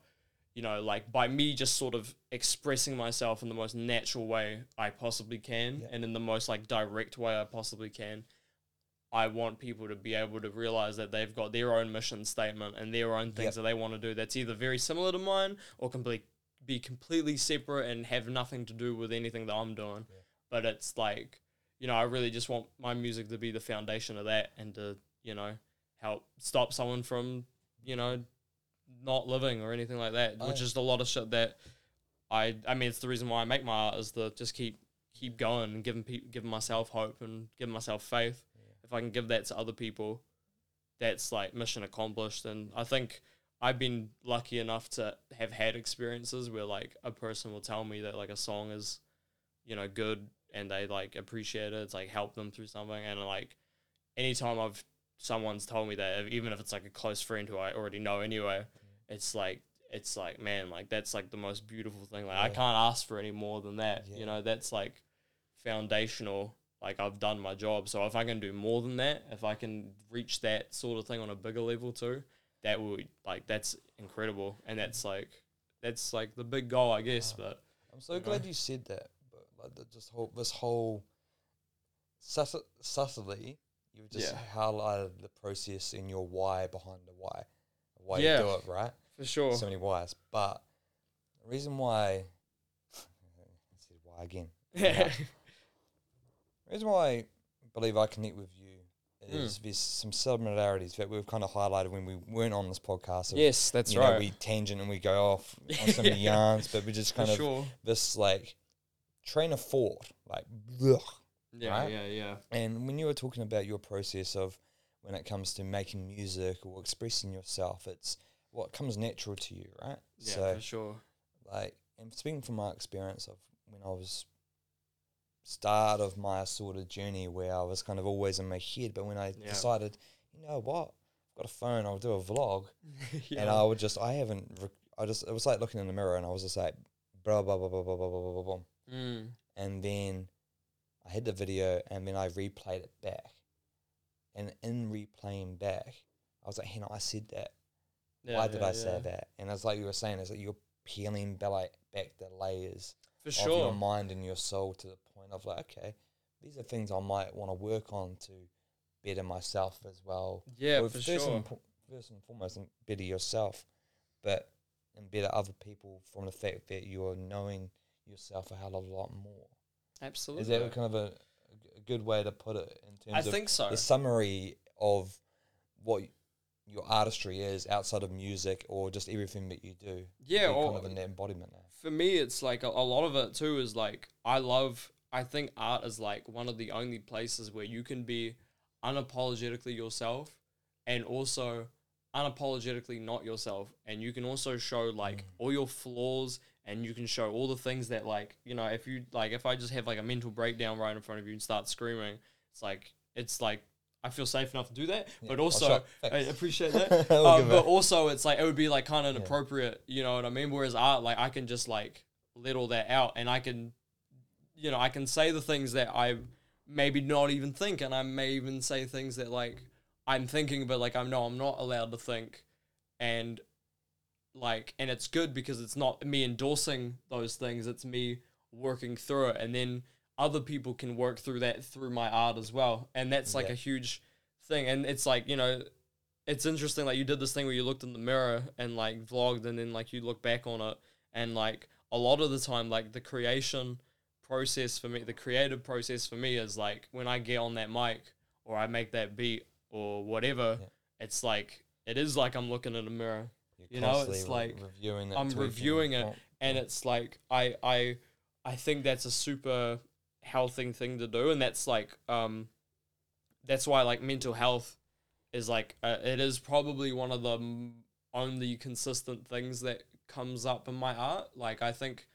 you know like by me just sort of expressing myself in the most natural way i possibly can Yeah. and in the most like direct way i possibly can I want people to be able to realize that they've got their own mission statement and their own things Yep. that they want to do that's either very similar to mine or complete be completely separate and have nothing to do with anything that I'm doing. Yeah. But it's like, you know, I really just want my music to be the foundation of that and to, you know, help stop someone from, you know, not living or anything like that. Which I- is a lot of shit that I I mean it's the reason why I make my art is to just keep keep going and giving giving myself hope and giving myself faith if I can give that to other people, that's like mission accomplished. And I think I've been lucky enough to have had experiences where like a person will tell me that like a song is, you know, good and they like appreciate it. It's like helped them through something. And like anytime I've someone's told me that, even if it's like a close friend who I already know anyway, it's like it's like man, like that's like the most beautiful thing. Like I can't ask for any more than that. Yeah. You know, that's like foundational like I've done my job. So if I can do more than that, if I can reach that sort of thing on a bigger level too, that would like that's incredible, and that's like that's like the big goal, I guess. But I'm so you know? glad you said that. But like the, just whole this whole subtly, you've just Yeah. highlighted the process and your why behind the why, why Yeah. you do it, right? for sure, So many whys, but the reason why I said why again. yeah, The reason why I believe I connect with you Hmm. is there's some similarities that we've kind of highlighted when we weren't on this podcast. of, yes, that's right. Know, we tangent and we go off on so many yarns, but we just for kind of sure, this like train of thought, like yeah, right? yeah, yeah, And when you were talking about your process of when it comes to making music or expressing yourself, it's what comes natural to you, right? yeah, so for sure, like and speaking from my experience of when I was start of my sort of journey where I was kind of always in my head, but when I Yeah. decided, you know what, I've got a phone, I'll do a vlog, yeah, and I would just, I haven't, rec- I just, it was like looking in the mirror, and I was just like, blah blah blah blah blah blah blah blah, blah, blah. mm, and then I had the video, and then I replayed it back, and in replaying back, I was like, Hannah, I said that. Yeah, why did I say that? And it's like you were saying, it's like you're peeling back the layers For of sure, your mind and your soul to the point of like, okay, these are things I might want to work on to better myself as well. yeah, Well, for first sure, And, po- first and foremost, and better yourself, but and better other people from the fact that you're knowing yourself a hell of a lot more. absolutely. Is that kind of a, a good way to put it in I terms of think so. the summary of what your artistry is outside of music or just everything that you do? Yeah, or kind of that embodiment for me it's like a, a lot of it too is like i love i think art is like one of the only places where you can be unapologetically yourself and also unapologetically not yourself and you can also show like all your flaws and you can show all the things that like you know if you like if i just have like a mental breakdown right in front of you and start screaming it's like it's like i feel safe enough to do that Yeah. but also i appreciate that um, but also it's like it would be like kind of Yeah. inappropriate, you know what I mean? Whereas art, like I can just like let all that out, and I can, you know, I can say the things that I maybe not even think, and I may even say things that like I'm thinking, but like I'm no, I'm not allowed to think, and like, and it's good because it's not me endorsing those things; it's me working through it, and then other people can work through that through my art as well, and that's like Yeah. a huge thing, and it's like you know it's interesting. Like you did this thing where you looked in the mirror and like vlogged, and then like you look back on it, and like a lot of the time, like the creation process for me, the creative process for me is like when I get on that mic or I make that beat or whatever, Yeah. it's like it is like I'm looking in a mirror You're you know, it's re- like, reviewing. I'm reviewing it, and yeah. it's like I I I think that's a super healthy thing to do, and that's like um that's why like mental health is like uh, it is probably one of the m- only consistent things that comes up in my art. Like I think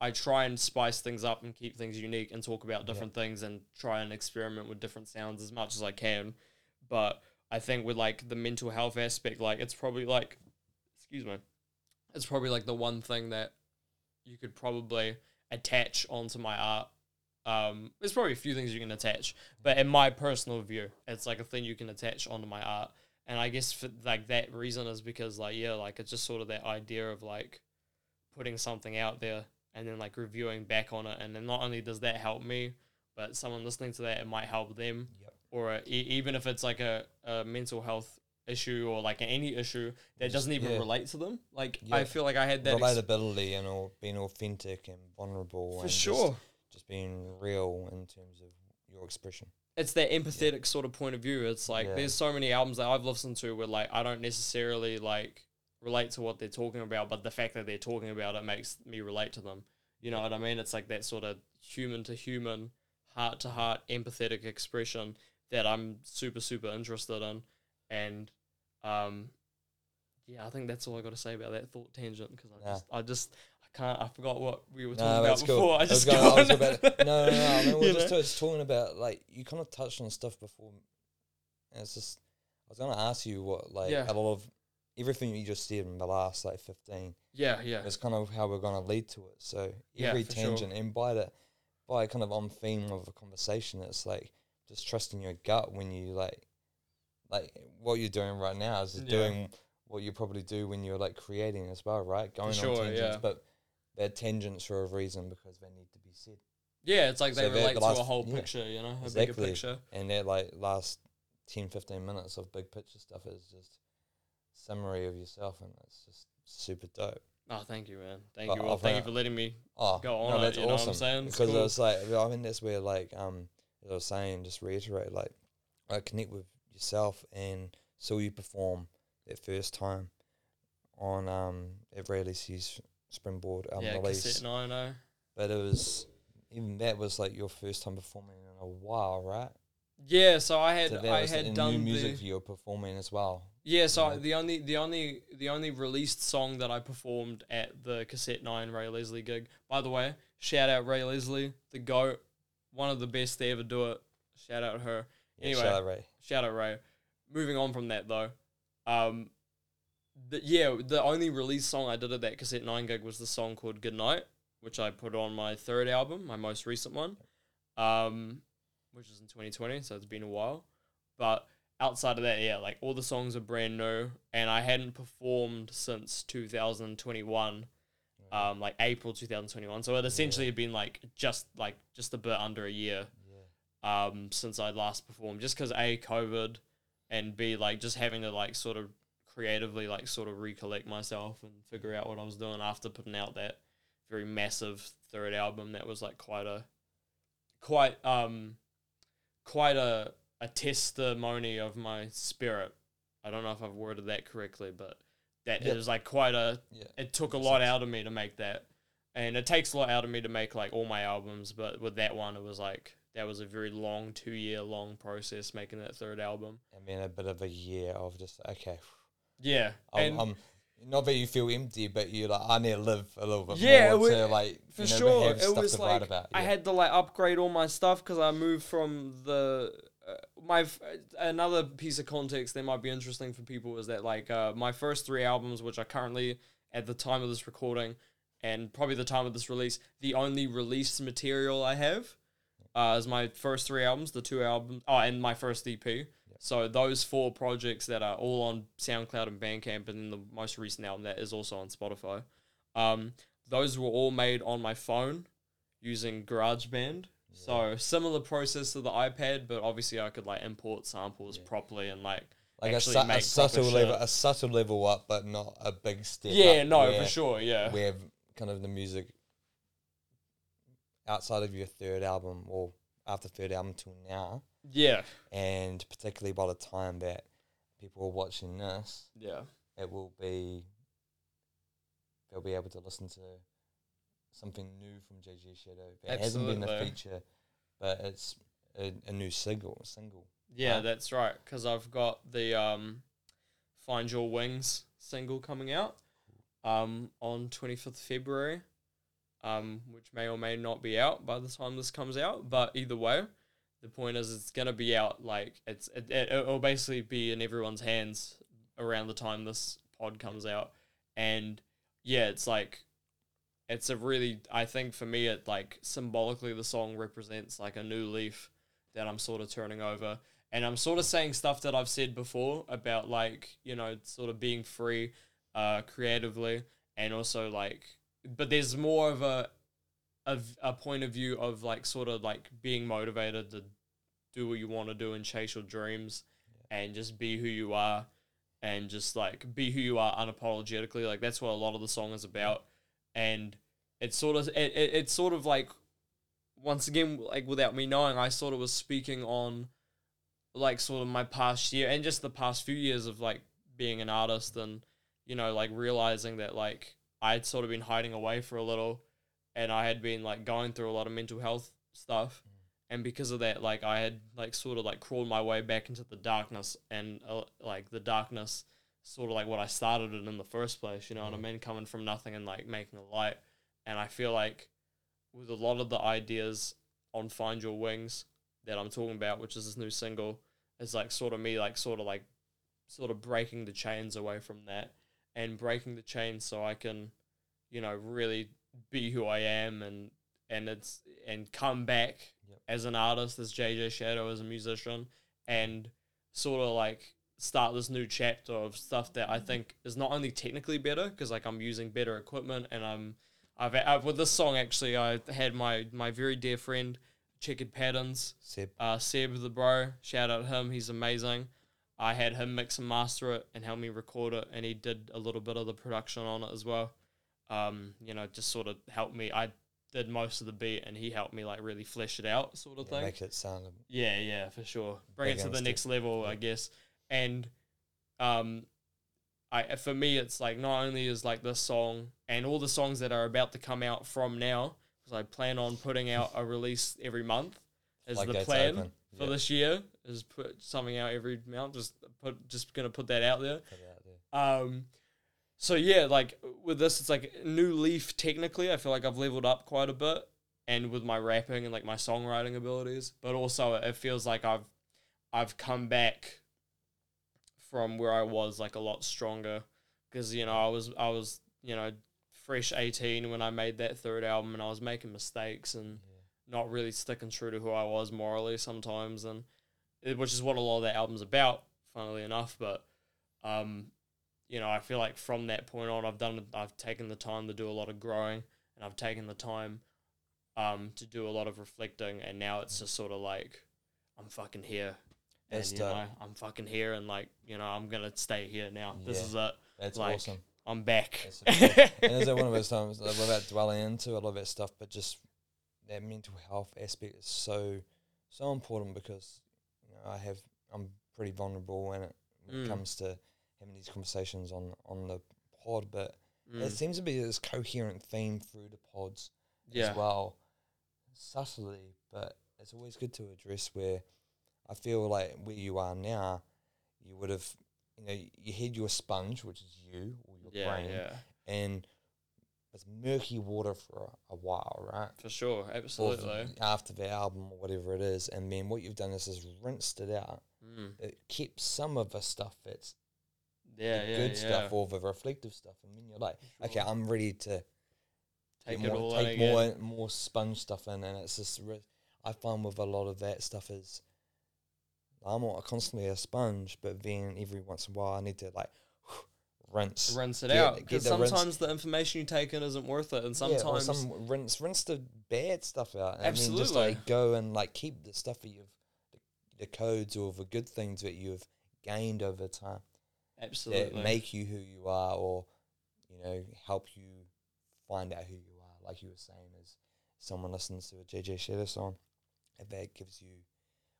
I try and spice things up and keep things unique and talk about Yeah. different things and try and experiment with different sounds as much as I can. But I think with like the mental health aspect, like it's probably like excuse me, it's probably like the one thing that you could probably attach onto my art. Um, there's probably a few things you can attach, but in my personal view, it's like a thing you can attach onto my art. And I guess for like that reason is because like yeah, like it's just sort of that idea of like putting something out there and then like reviewing back on it, and then not only does that help me, but someone listening to that it might help them Yep. or a, e- even if it's like a, a mental health issue or like any issue that doesn't even yeah. relate to them. Like Yeah. I feel like I had that ex- relatability and all being authentic and vulnerable for and sure. just, just being real in terms of your expression. It's that empathetic sort of point of view. It's like Yeah. there's so many albums that I've listened to where like I don't necessarily like relate to what they're talking about, but the fact that they're talking about it makes me relate to them. You know what I mean? It's like that sort of human to human, heart to heart, empathetic expression that I'm super super interested in, and um, yeah, I think that's all I got to say about that thought tangent because I Nah. just I just I can't I forgot what we were talking about cool. before. I was just gonna- go I was about no, no, no. I mean, we're just, know? just talking about like you kind of touched on stuff before. And it's just I was gonna ask you what like Yeah. a lot of everything you just said in the last like fifteen. yeah, yeah, It's kind of how we're gonna lead to it. So Yeah, every sure. tangent and by the by kind of on theme of a conversation, it's like just trusting your gut when you like like what you're doing right now is Yeah. doing what you probably do when you're like creating as well, right? Going sure, on tangents, yeah. but they're tangents for a reason because they need to be said. Yeah, it's like they So the- relate the to a whole yeah. picture, you know, a bigger Exactly. picture. And that like last 10, 15 minutes of big picture stuff is just summary of yourself and it's just super dope. Oh, thank you, man. Thank But you. Well, thank you for letting me. Oh, Go on no, it, that's you know what awesome. I'm saying? It's because cool. it's like I mean that's where like um as I was saying, just reiterate like like connect with yourself and saw you perform that first time on um at Ray Lee's Springboard album yeah, release. cassette nine oh. But it was even that was like your first time performing in a while, right? Yeah, so I had So I was had done new music the you were performing as well. Yeah. So the only the only the only released song that I performed at the cassette nine Ray Leslie gig. By the way, shout out Ray Leslie, the goat, one of the best to ever do it. Shout out her. Yeah, Anyway. shout out Ray. Shout out Ray. Moving on from that though, um, the, yeah, the only released song I did at that cassette nine gig was the song called Good Night, which I put on my third album, my most recent one, um, which is in 2020, so it's been a while. But outside of that, yeah, like all the songs are brand new, and I hadn't performed since 2021, um, like April 2021. So it essentially had been like just like just a bit under a year Yeah. um, since I last performed, just because a COVID, and b like just having to like sort of creatively like sort of recollect myself and figure out what I was doing after putting out that very massive third album that was like quite a quite um quite a a testimony of my spirit. I don't know if I've worded that correctly, but that Yep. is like quite a Yeah. it took a lot out of me to make that and it takes a lot out of me to make like all my albums but with that one it was like that was a very long two year long process making that third album And then a bit of a year of just okay. yeah I'm, and I'm not that you feel empty, but you like I need to live a little bit Yeah, more it to like for you know, sure it was to like about. i had to like upgrade all my stuff because i moved from the my f- another piece of context that might be interesting for people is that like uh, my first three albums which are currently at the time of this recording and probably the time of this release the only released material i have uh, is my first three albums the two albums oh and my first ep so those four projects that are all on soundcloud and bandcamp and then the most recent album that is also on spotify um, those were all made on my phone using GarageBand. So similar process to the iPad, but obviously I could like import samples properly and like like a, actually su- a make subtle proper level, shit. a subtle level up, but not a big step. Yeah, up no, where, for sure, yeah. Where kind of the music outside of your third album or after third album till now, Yeah. and particularly by the time that people are watching this, Yeah. it will be they'll be able to listen to something new from JJ Shadow. It hasn't been a feature, but it's a, a new single. Single. Yeah, Right. that's right. Because I've got the um, "Find Your Wings" single coming out um, on twenty fifth February, um, which may or may not be out by the time this comes out. But either way, the point is it's gonna be out. Like it's it, it it'll basically be in everyone's hands around the time this pod comes out, and yeah, it's like it's a really I think for me it like symbolically the song represents like a new leaf that I'm sort of turning over. And I'm sort of saying stuff that I've said before about like, you know, sort of being free uh creatively and also like but there's more of a of a point of view of like sort of like being motivated to do what you want to do and chase your dreams and just be who you are and just like be who you are unapologetically. Like that's what a lot of the song is about and it's sort of it, it, it's sort of like once again like without me knowing i sort of was speaking on like sort of my past year and just the past few years of like being an artist and you know like realizing that like i'd sort of been hiding away for a little and i had been like going through a lot of mental health stuff. And because of that like i had like sort of like crawled my way back into the darkness and uh, like the darkness sort of like what i started it in the first place you know what i mm. mean? Coming from nothing and like making a light. And i feel like with a lot of the ideas on find your wings that i'm talking about which is this new single is like sort of me like sort of like sort of breaking the chains away from that and breaking the chains so i can you know really be who i am and and it's and come back Yep. as an artist as jj shadow as a musician and sort of like start this new chapter of stuff that I think is not only technically better because like I'm using better equipment and I'm I've, I've with this song actually I had my my very dear friend Checkered Patterns Seb. uh, Seb the bro shout out him he's amazing I had him mix and master it and help me record it and he did a little bit of the production on it as well um you know just sort of helped me I did most of the beat and he helped me like really flesh it out sort of Yeah, thing make it sound yeah, yeah, for sure. Bring it to the next level, I guess. And um I for me it's like not only is like this song and all the songs that are about to come out from now because I plan on putting out a release every month is the plan open. for Yeah, this year is put something out every month just put just going to put that out there. out there. Um, so yeah, like with this, it's like new leaf. Technically, I feel like I've leveled up quite a bit, and with my rapping and like my songwriting abilities, but also it feels like I've I've come back from where I was like a lot stronger because you know I was I was you know fresh eighteen when I made that third album, and I was making mistakes and not really sticking true to who I was morally sometimes, and it, which is what a lot of that album's about, funnily enough. But um, you know, I feel like from that point on, I've done, I've taken the time to do a lot of growing, and I've taken the time um to do a lot of reflecting, and now it's just sort of like I'm fucking here. And, That's you dope. know, I'm fucking here, and like you know, I'm gonna stay here now. This Yeah. is it. That's like, awesome. I'm back. That's so cool. and is it one of those times like, about dwelling into a lot of that stuff, but just that mental health aspect is so so important because you know I have I'm pretty vulnerable when it when Mm. it comes to having these conversations on on the pod, but Mm, it seems to be this coherent theme through the pods yeah. as well, subtly, but it's always good to address where I feel like where you are now, you would have, you know, you had your sponge, which is you or your Yeah, brain, yeah, and it's murky water for a, a while, right? for sure, absolutely. after the album or whatever it is, and then what you've done is just rinsed it out. Mm. It keeps some of the stuff that's Yeah, the yeah, good yeah. stuff or the reflective stuff, and then you're like, okay, I'm ready to Take more, take more more sponge stuff in, and it's just I find with a lot of that stuff is I'm constantly a sponge, but then every once in a while I need to like rinse. rinse it Get- out because the rinse- sometimes the information you take in isn't worth it, and Yeah, sometimes some rinse rinse the bad stuff out, and then just Absolutely. like go and like keep the stuff that you've the, the codes or the good things that you've gained over time Absolutely. that make you who you are, or you know help you find out who you are. Like you were saying, as someone listens to a JJ Shadow song, if that gives you,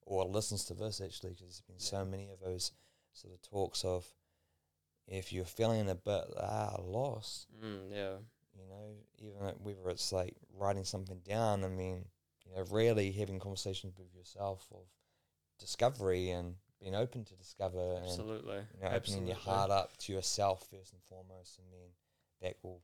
or listens to this actually, because there's been so many of those sort of talks of if you're feeling a bit ah lost, Mm, yeah. you know, even whether it's like writing something down, I mean, you know, really having conversations with yourself of discovery and being open to discover and Absolutely. you know, opening your heart up to yourself first and foremost, and then that will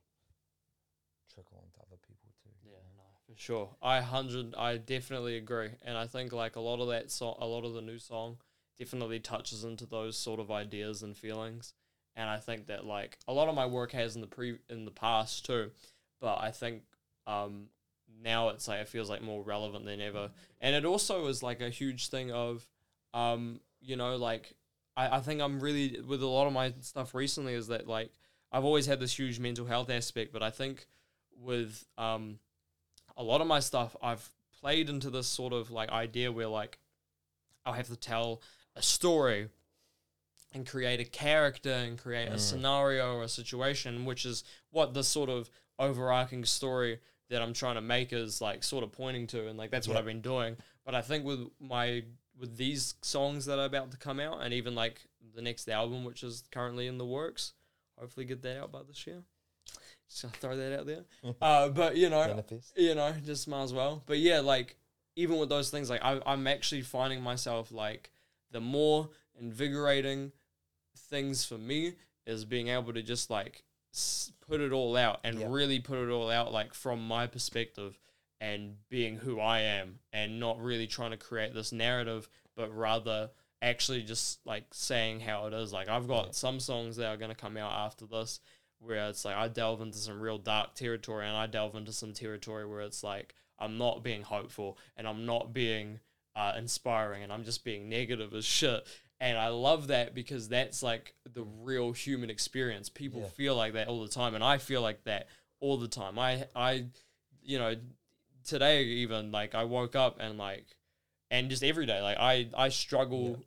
trickle onto other people too. you Yeah, know. no, for sure. I hundred, I definitely agree, and I think like a lot of that song, a lot of the new song, definitely touches into those sort of ideas and feelings, and I think that like a lot of my work has in the pre in the past too, but I think um now it's like it feels like more relevant than ever, and it also is like a huge thing of um you know like I I think I'm really with a lot of my stuff recently is that like I've always had this huge mental health aspect, but I think with um a lot of my stuff I've played into this sort of like idea where like I'll have to tell a story and create a character and create a Mm. scenario or a situation, which is what the sort of overarching story that I'm trying to make is like sort of pointing to, and like that's what I've been doing. But I think with my with these songs that are about to come out, and even like the next album, which is currently in the works, hopefully get that out by this year. Just gonna throw that out there. uh, but you know, you know, just might as well. But yeah, like even with those things, like I, I'm actually finding myself like the more invigorating things for me is being able to just like s- put it all out and Yeah. really put it all out like from my perspective and being who I am and not really trying to create this narrative but rather actually just like saying how it is like I've got Yeah. some songs that are going to come out after this where it's like I delve into some real dark territory and I delve into some territory where it's like I'm not being hopeful and I'm not being uh, inspiring and I'm just being negative as shit. And I love that because that's like the real human experience. People Yeah. feel like that all the time, and I feel like that all the time. I, I, you know, today even like I woke up and like, and just every day, like I, I struggle,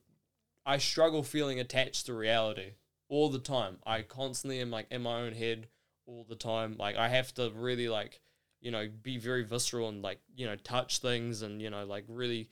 I struggle feeling attached to reality all the time. I constantly am like in my own head all the time. Like I have to really like, you know, be very visceral and like, you know, touch things and, you know, like really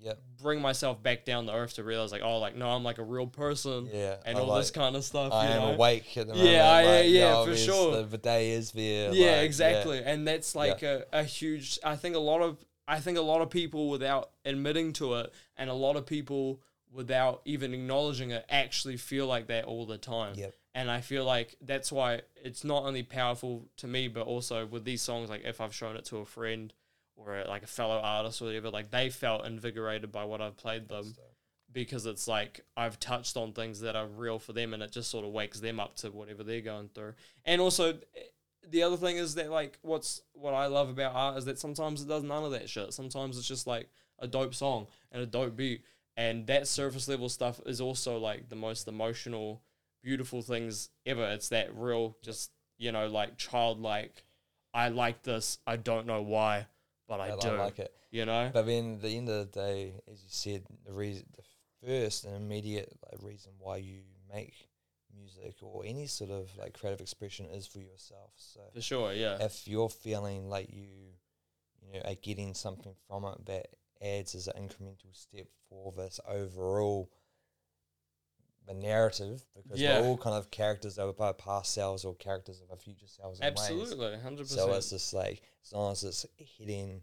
Yep. bring myself back down to earth to realize like, oh, like no, I'm like a real person Yeah. and I all like- this kind of stuff. I you am know? awake at the Yeah, moment. I- like, yeah, yo, for sure. The, the day is there. yeah, like, exactly. And that's like a, a huge I think a lot of I think a lot of people without admitting to it and a lot of people without even acknowledging it actually feel like that all the time. Yep. And I feel like that's why it's not only powerful to me, but also with these songs, like if I've shown it to a friend or a, like a fellow artist or whatever, like they felt invigorated by what I've played them because it's like I've touched on things that are real for them and it just sort of wakes them up to whatever they're going through. And also eh, the other thing is that like what's what I love about art is that sometimes it does none of that shit. Sometimes it's just like a dope song and a dope beat. And that surface level stuff is also like the most emotional, beautiful things ever. It's that real just, you know, like childlike I like this, I don't know why, but I, I, do. like it. You know? But then at the end of the day, as you said, the reason, the first and immediate like, reason why you make music or any sort of like creative expression is for yourself. So For sure, yeah. if you're feeling like you, you know, are getting something from it that adds as an incremental step for this overall the narrative, because Yeah. we're all kind of characters of our past selves or characters of our future selves. Absolutely, hundred percent. So it's just like as long as it's hitting,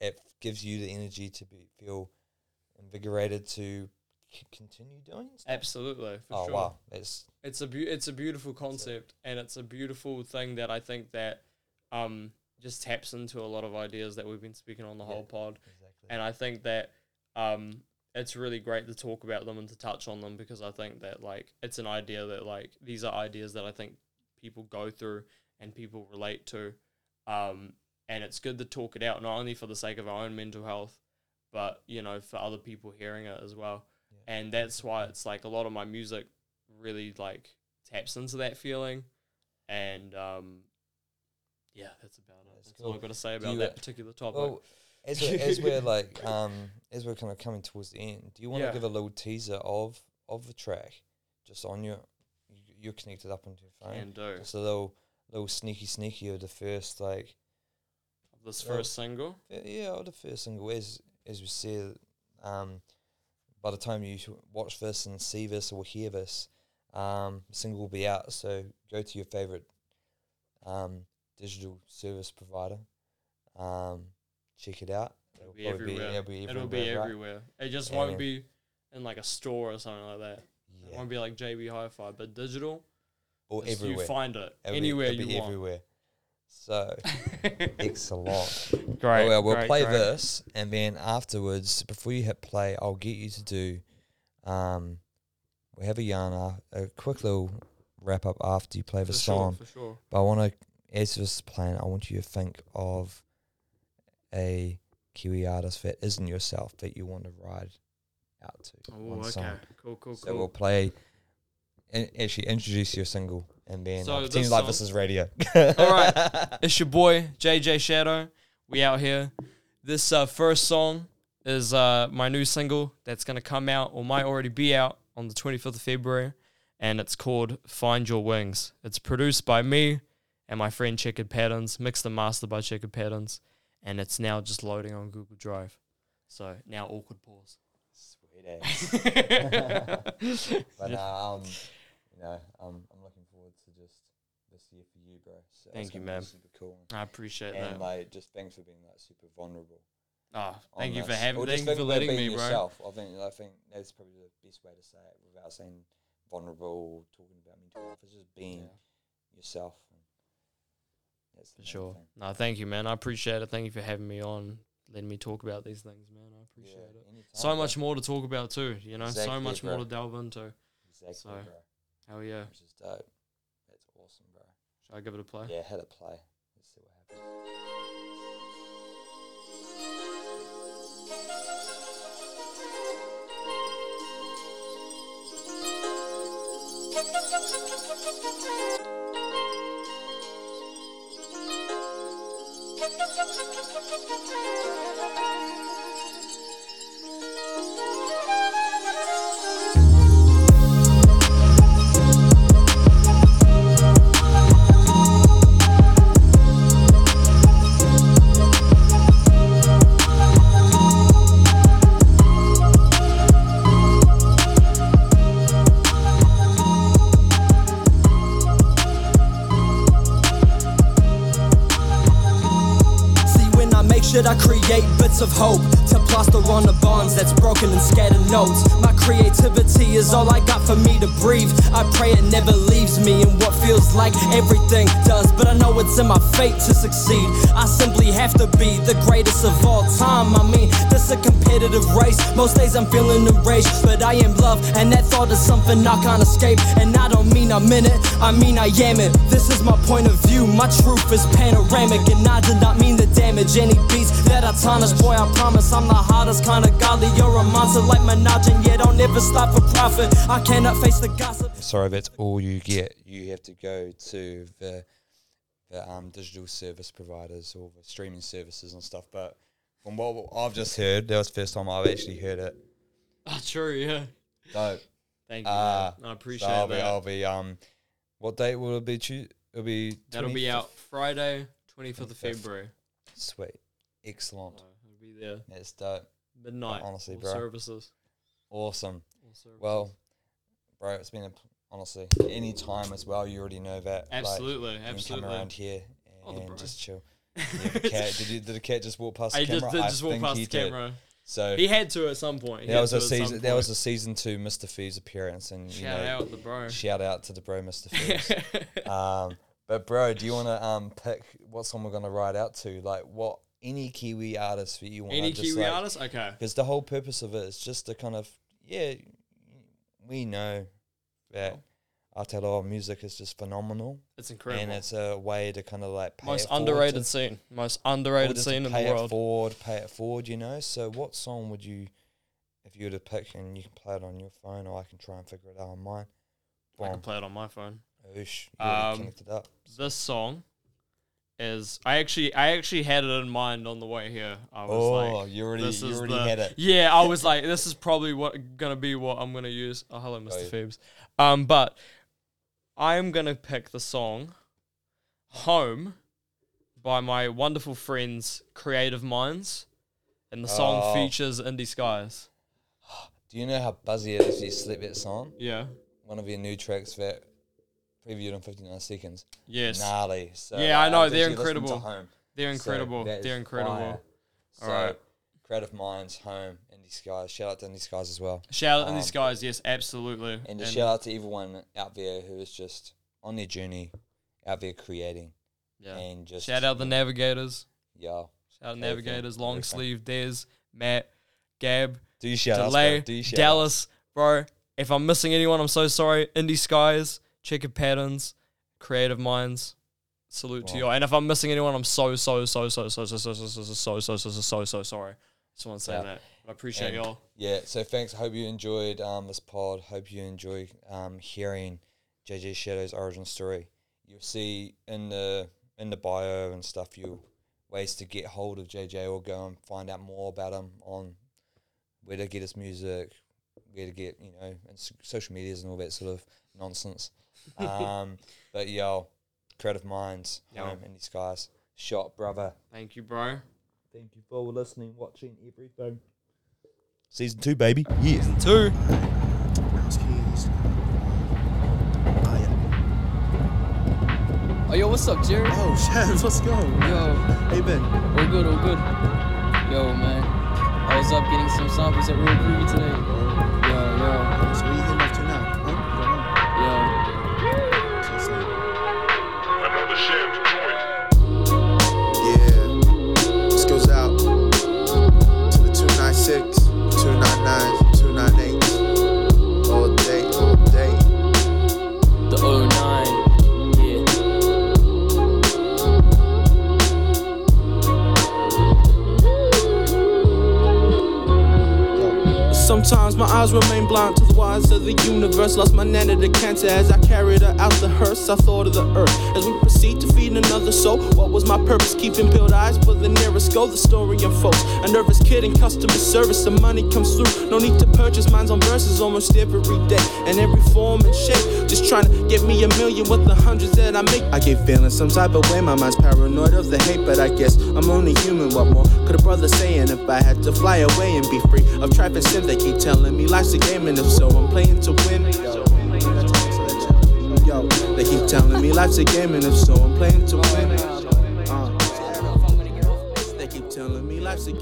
it gives you the energy to be feel invigorated to c- continue doing. Stuff. Absolutely, for oh sure. wow, that's It's a beau- it's a beautiful concept, and it's a beautiful thing that I think that um just taps into a lot of ideas that we've been speaking on the Yeah. whole pod, exactly. And I think that um it's really great to talk about them and to touch on them because I think that like it's an idea that like these are ideas that I think people go through and people relate to, um and it's good to talk it out not only for the sake of our own mental health, but you know for other people hearing it as well. Yeah. and that's why it's like a lot of my music really like taps into that feeling. And um yeah that's about it. That's that's, all i've got to say about you, that particular topic. Well, as we're, as we're like um as we're kind of coming towards the end, do you want to Yeah. give a little teaser of of the track, just on your, you- you're connected up into your phone. And do Just a little, little sneaky, sneaky of the first like, this Well, first single. yeah, of the first single. As as we said, um, by the time you watch this and see this or hear this, um, the single will be out. So go to your favorite, um, digital service provider, um, check it out. It'll be probably everywhere. it'll be It'll be everywhere, right? It just And won't be in like a store or something like that. It won't be like JB Hi-Fi, but digital. Or everywhere. You find it It'll be- anywhere it'll you be want. everywhere. So excellent. Great. well, we'll great, play great. this, and then afterwards, before you hit play, I'll get you to do. Um, we have a yarn, uh, a quick little wrap up after you play the For song. sure, for sure. But I want to, as this is playing, I want you to think of a Kiwi artist that isn't yourself that you want to ride out to. Oh, okay. song. Cool, cool, So we'll play. And actually, introduce your single, and then So I'll pretend like this is radio. All right. It's your boy JJ Shadow. We out here. This uh, first song is uh, my new single that's gonna come out or might already be out on the 25th of February, and it's called "Find Your Wings." It's produced by me and my friend Checkered Patterns, mixed and mastered by Checkered Patterns, and it's now just loading on Google Drive. So now awkward pause. Sweet ass. but uh, um, you know, um, I'm looking forward to just this year for you, bro. So Thank you, man. Super cool. I appreciate And that. like, just thanks for being like super vulnerable. Ah, on thank you for this. having. Or Thank you for letting being me, bro. yourself. I think I think that's probably the best way to say it without saying vulnerable, talking about mental health. It's just being Yeah. yourself. And that's For sure. thing. No, thank you, man. I appreciate it. Thank you for having me on, letting me talk about these things, man. I appreciate Yeah, it. anytime, So bro. much more to talk about too. You know, so Exactly, much more to delve into. Exactly, so- bro. Hell yeah. Which is dope. That's awesome, bro. Should I give it a play? Yeah, hit a play. Let's see what happens. See, Thank you. When I create bits of hope to plaster on the bonds that's broken and scattered notes. My creativity is all I got for me to breathe. I pray it never leaves me in what feels like everything does, but I know it's in my fate to succeed. I simply have to be the greatest of all time. I mean, this a competitive race. Most days I'm feeling enraged, but I am love, and that thought is something I can't escape. And I don't mean I'm in it, I mean I am it. This is my point of view, my truth is panoramic, and I did not mean to damage any beats that I tarnish. Boy, I promise I'm the hardest kind of godly. You're a monster like Minaj, and yet don't ever stop for profit. I cannot face the gossip. Sorry, that's all you get. You have to go to the the um, digital service providers or the streaming services and stuff. But from what I've just heard, that was the first time I've actually heard it. Oh, true, yeah. Dope. Thank you. Man. I appreciate so I'll that. be, I'll be um, what date will it be? Tu- It'll be That'll be out Friday, 25th of February. Sweet, Excellent. it'll be there. That's dope. Midnight. honestly, bro. Services. Awesome. services. Well, bro, it's been a, honestly any time as well. You already know that. like, absolutely, can absolutely. come around here and just chill. Yeah, the cat, did, you, did the cat just walk past the just camera? did I just walk past he the did. camera. So He had to at some point. He that was a season. That was a season two Mr. Fee's appearance, and you shout know, out the bro. shout out to the bro Mr. Fees. um, but bro, do you want to um pick what song we're gonna ride out to? Like what any Kiwi artist that you want? Any just Kiwi like, artist? Okay. Because the whole purpose of it is just to kind of yeah, we know that Aotearoa music is just phenomenal, It's incredible. and it's a way to kind of like pay Most it underrated scene. Most underrated scene in pay the it world. forward, pay it forward. You know. So what song would you, if you were to pick, and you can play it on your phone, or I can try and figure it out on mine. I can play it on my phone. Oosh, Um, connected up. This song is I actually I actually had it in mind on the way here. I was Oh, like, you already- you already the- had it. Yeah, I was like, this is probably what gonna be what I'm gonna use. Oh, hello, Mr. yeah. Phoebes. Um, but I'm gonna pick the song "Home" by my wonderful friends Creative Minds, and the song Oh. features Indie Skies. Do you know how buzzy it is if you slip that song? Yeah. One of your new tracks that previewed in 59 seconds. Yes. Gnarly. So, Yeah, I uh, know, they're listening to incredible. Home. They're incredible. They're incredible. So. Creative Minds, Home, Indie Skies. Shout out to Indie Skies as well. Shout out Indie Um, Skies. Yes, absolutely. And just shout out to everyone out there who is just on their journey, out there creating. yeah. And just Shout out the Navigators. Yeah. Shout out Navigators, Long everything. Sleeve, Des, Matt, Gab, Do you shout Delay. Do you shout Dallas, bro. If I'm missing anyone, I'm so sorry. Indie Skies, Checkered Patterns, Creative Minds. Salute to you. And if I'm missing anyone, I'm so so so so so so so so so so so so so so so sorry. Just want to say that. I appreciate y'all. Yeah, so thanks. Hope you enjoyed um, this pod. Hope you enjoy um, hearing JJ Shadow's origin story. You'll see in the in the bio and stuff you ways to get hold of JJ or go and find out more about him on where to get his music, where to get you know and social medias and all that sort of nonsense. Um, but yo, creative minds, Yo. home Indie Skies, shot brother. Thank you, bro. Thank you for listening, watching everything. Season two, baby. Yeah. Two. Oh, yeah. Oh, yo, what's up, Jared? Oh, Shaz, let's go. Yo, How you been? all good, all good. Yo, man. I was up getting some samples at Real Groovy today. My eyes remain blind the of the universe. Lost my nana to cancer as I carried her out the hearse. I thought of the earth as we proceed to feed another soul. What was my purpose? Keeping peeled eyes for the nearest goal. The story unfolds. A nervous kid in customer service. The money comes through. No need to purchase mines on verses almost every day. And every form and shape. Just trying to get me a million with the hundreds that I make. I keep feeling some type of way. My mind's paranoid of the hate, but I guess I'm only human. What more could a brother say? And if I had to fly away and be free of tripe and sin, they keep telling me life's a game, and if so, I'm playing to win. Yo, they keep telling me life's a game, and if so, I'm playing to win. Uh, they keep telling me life's a game.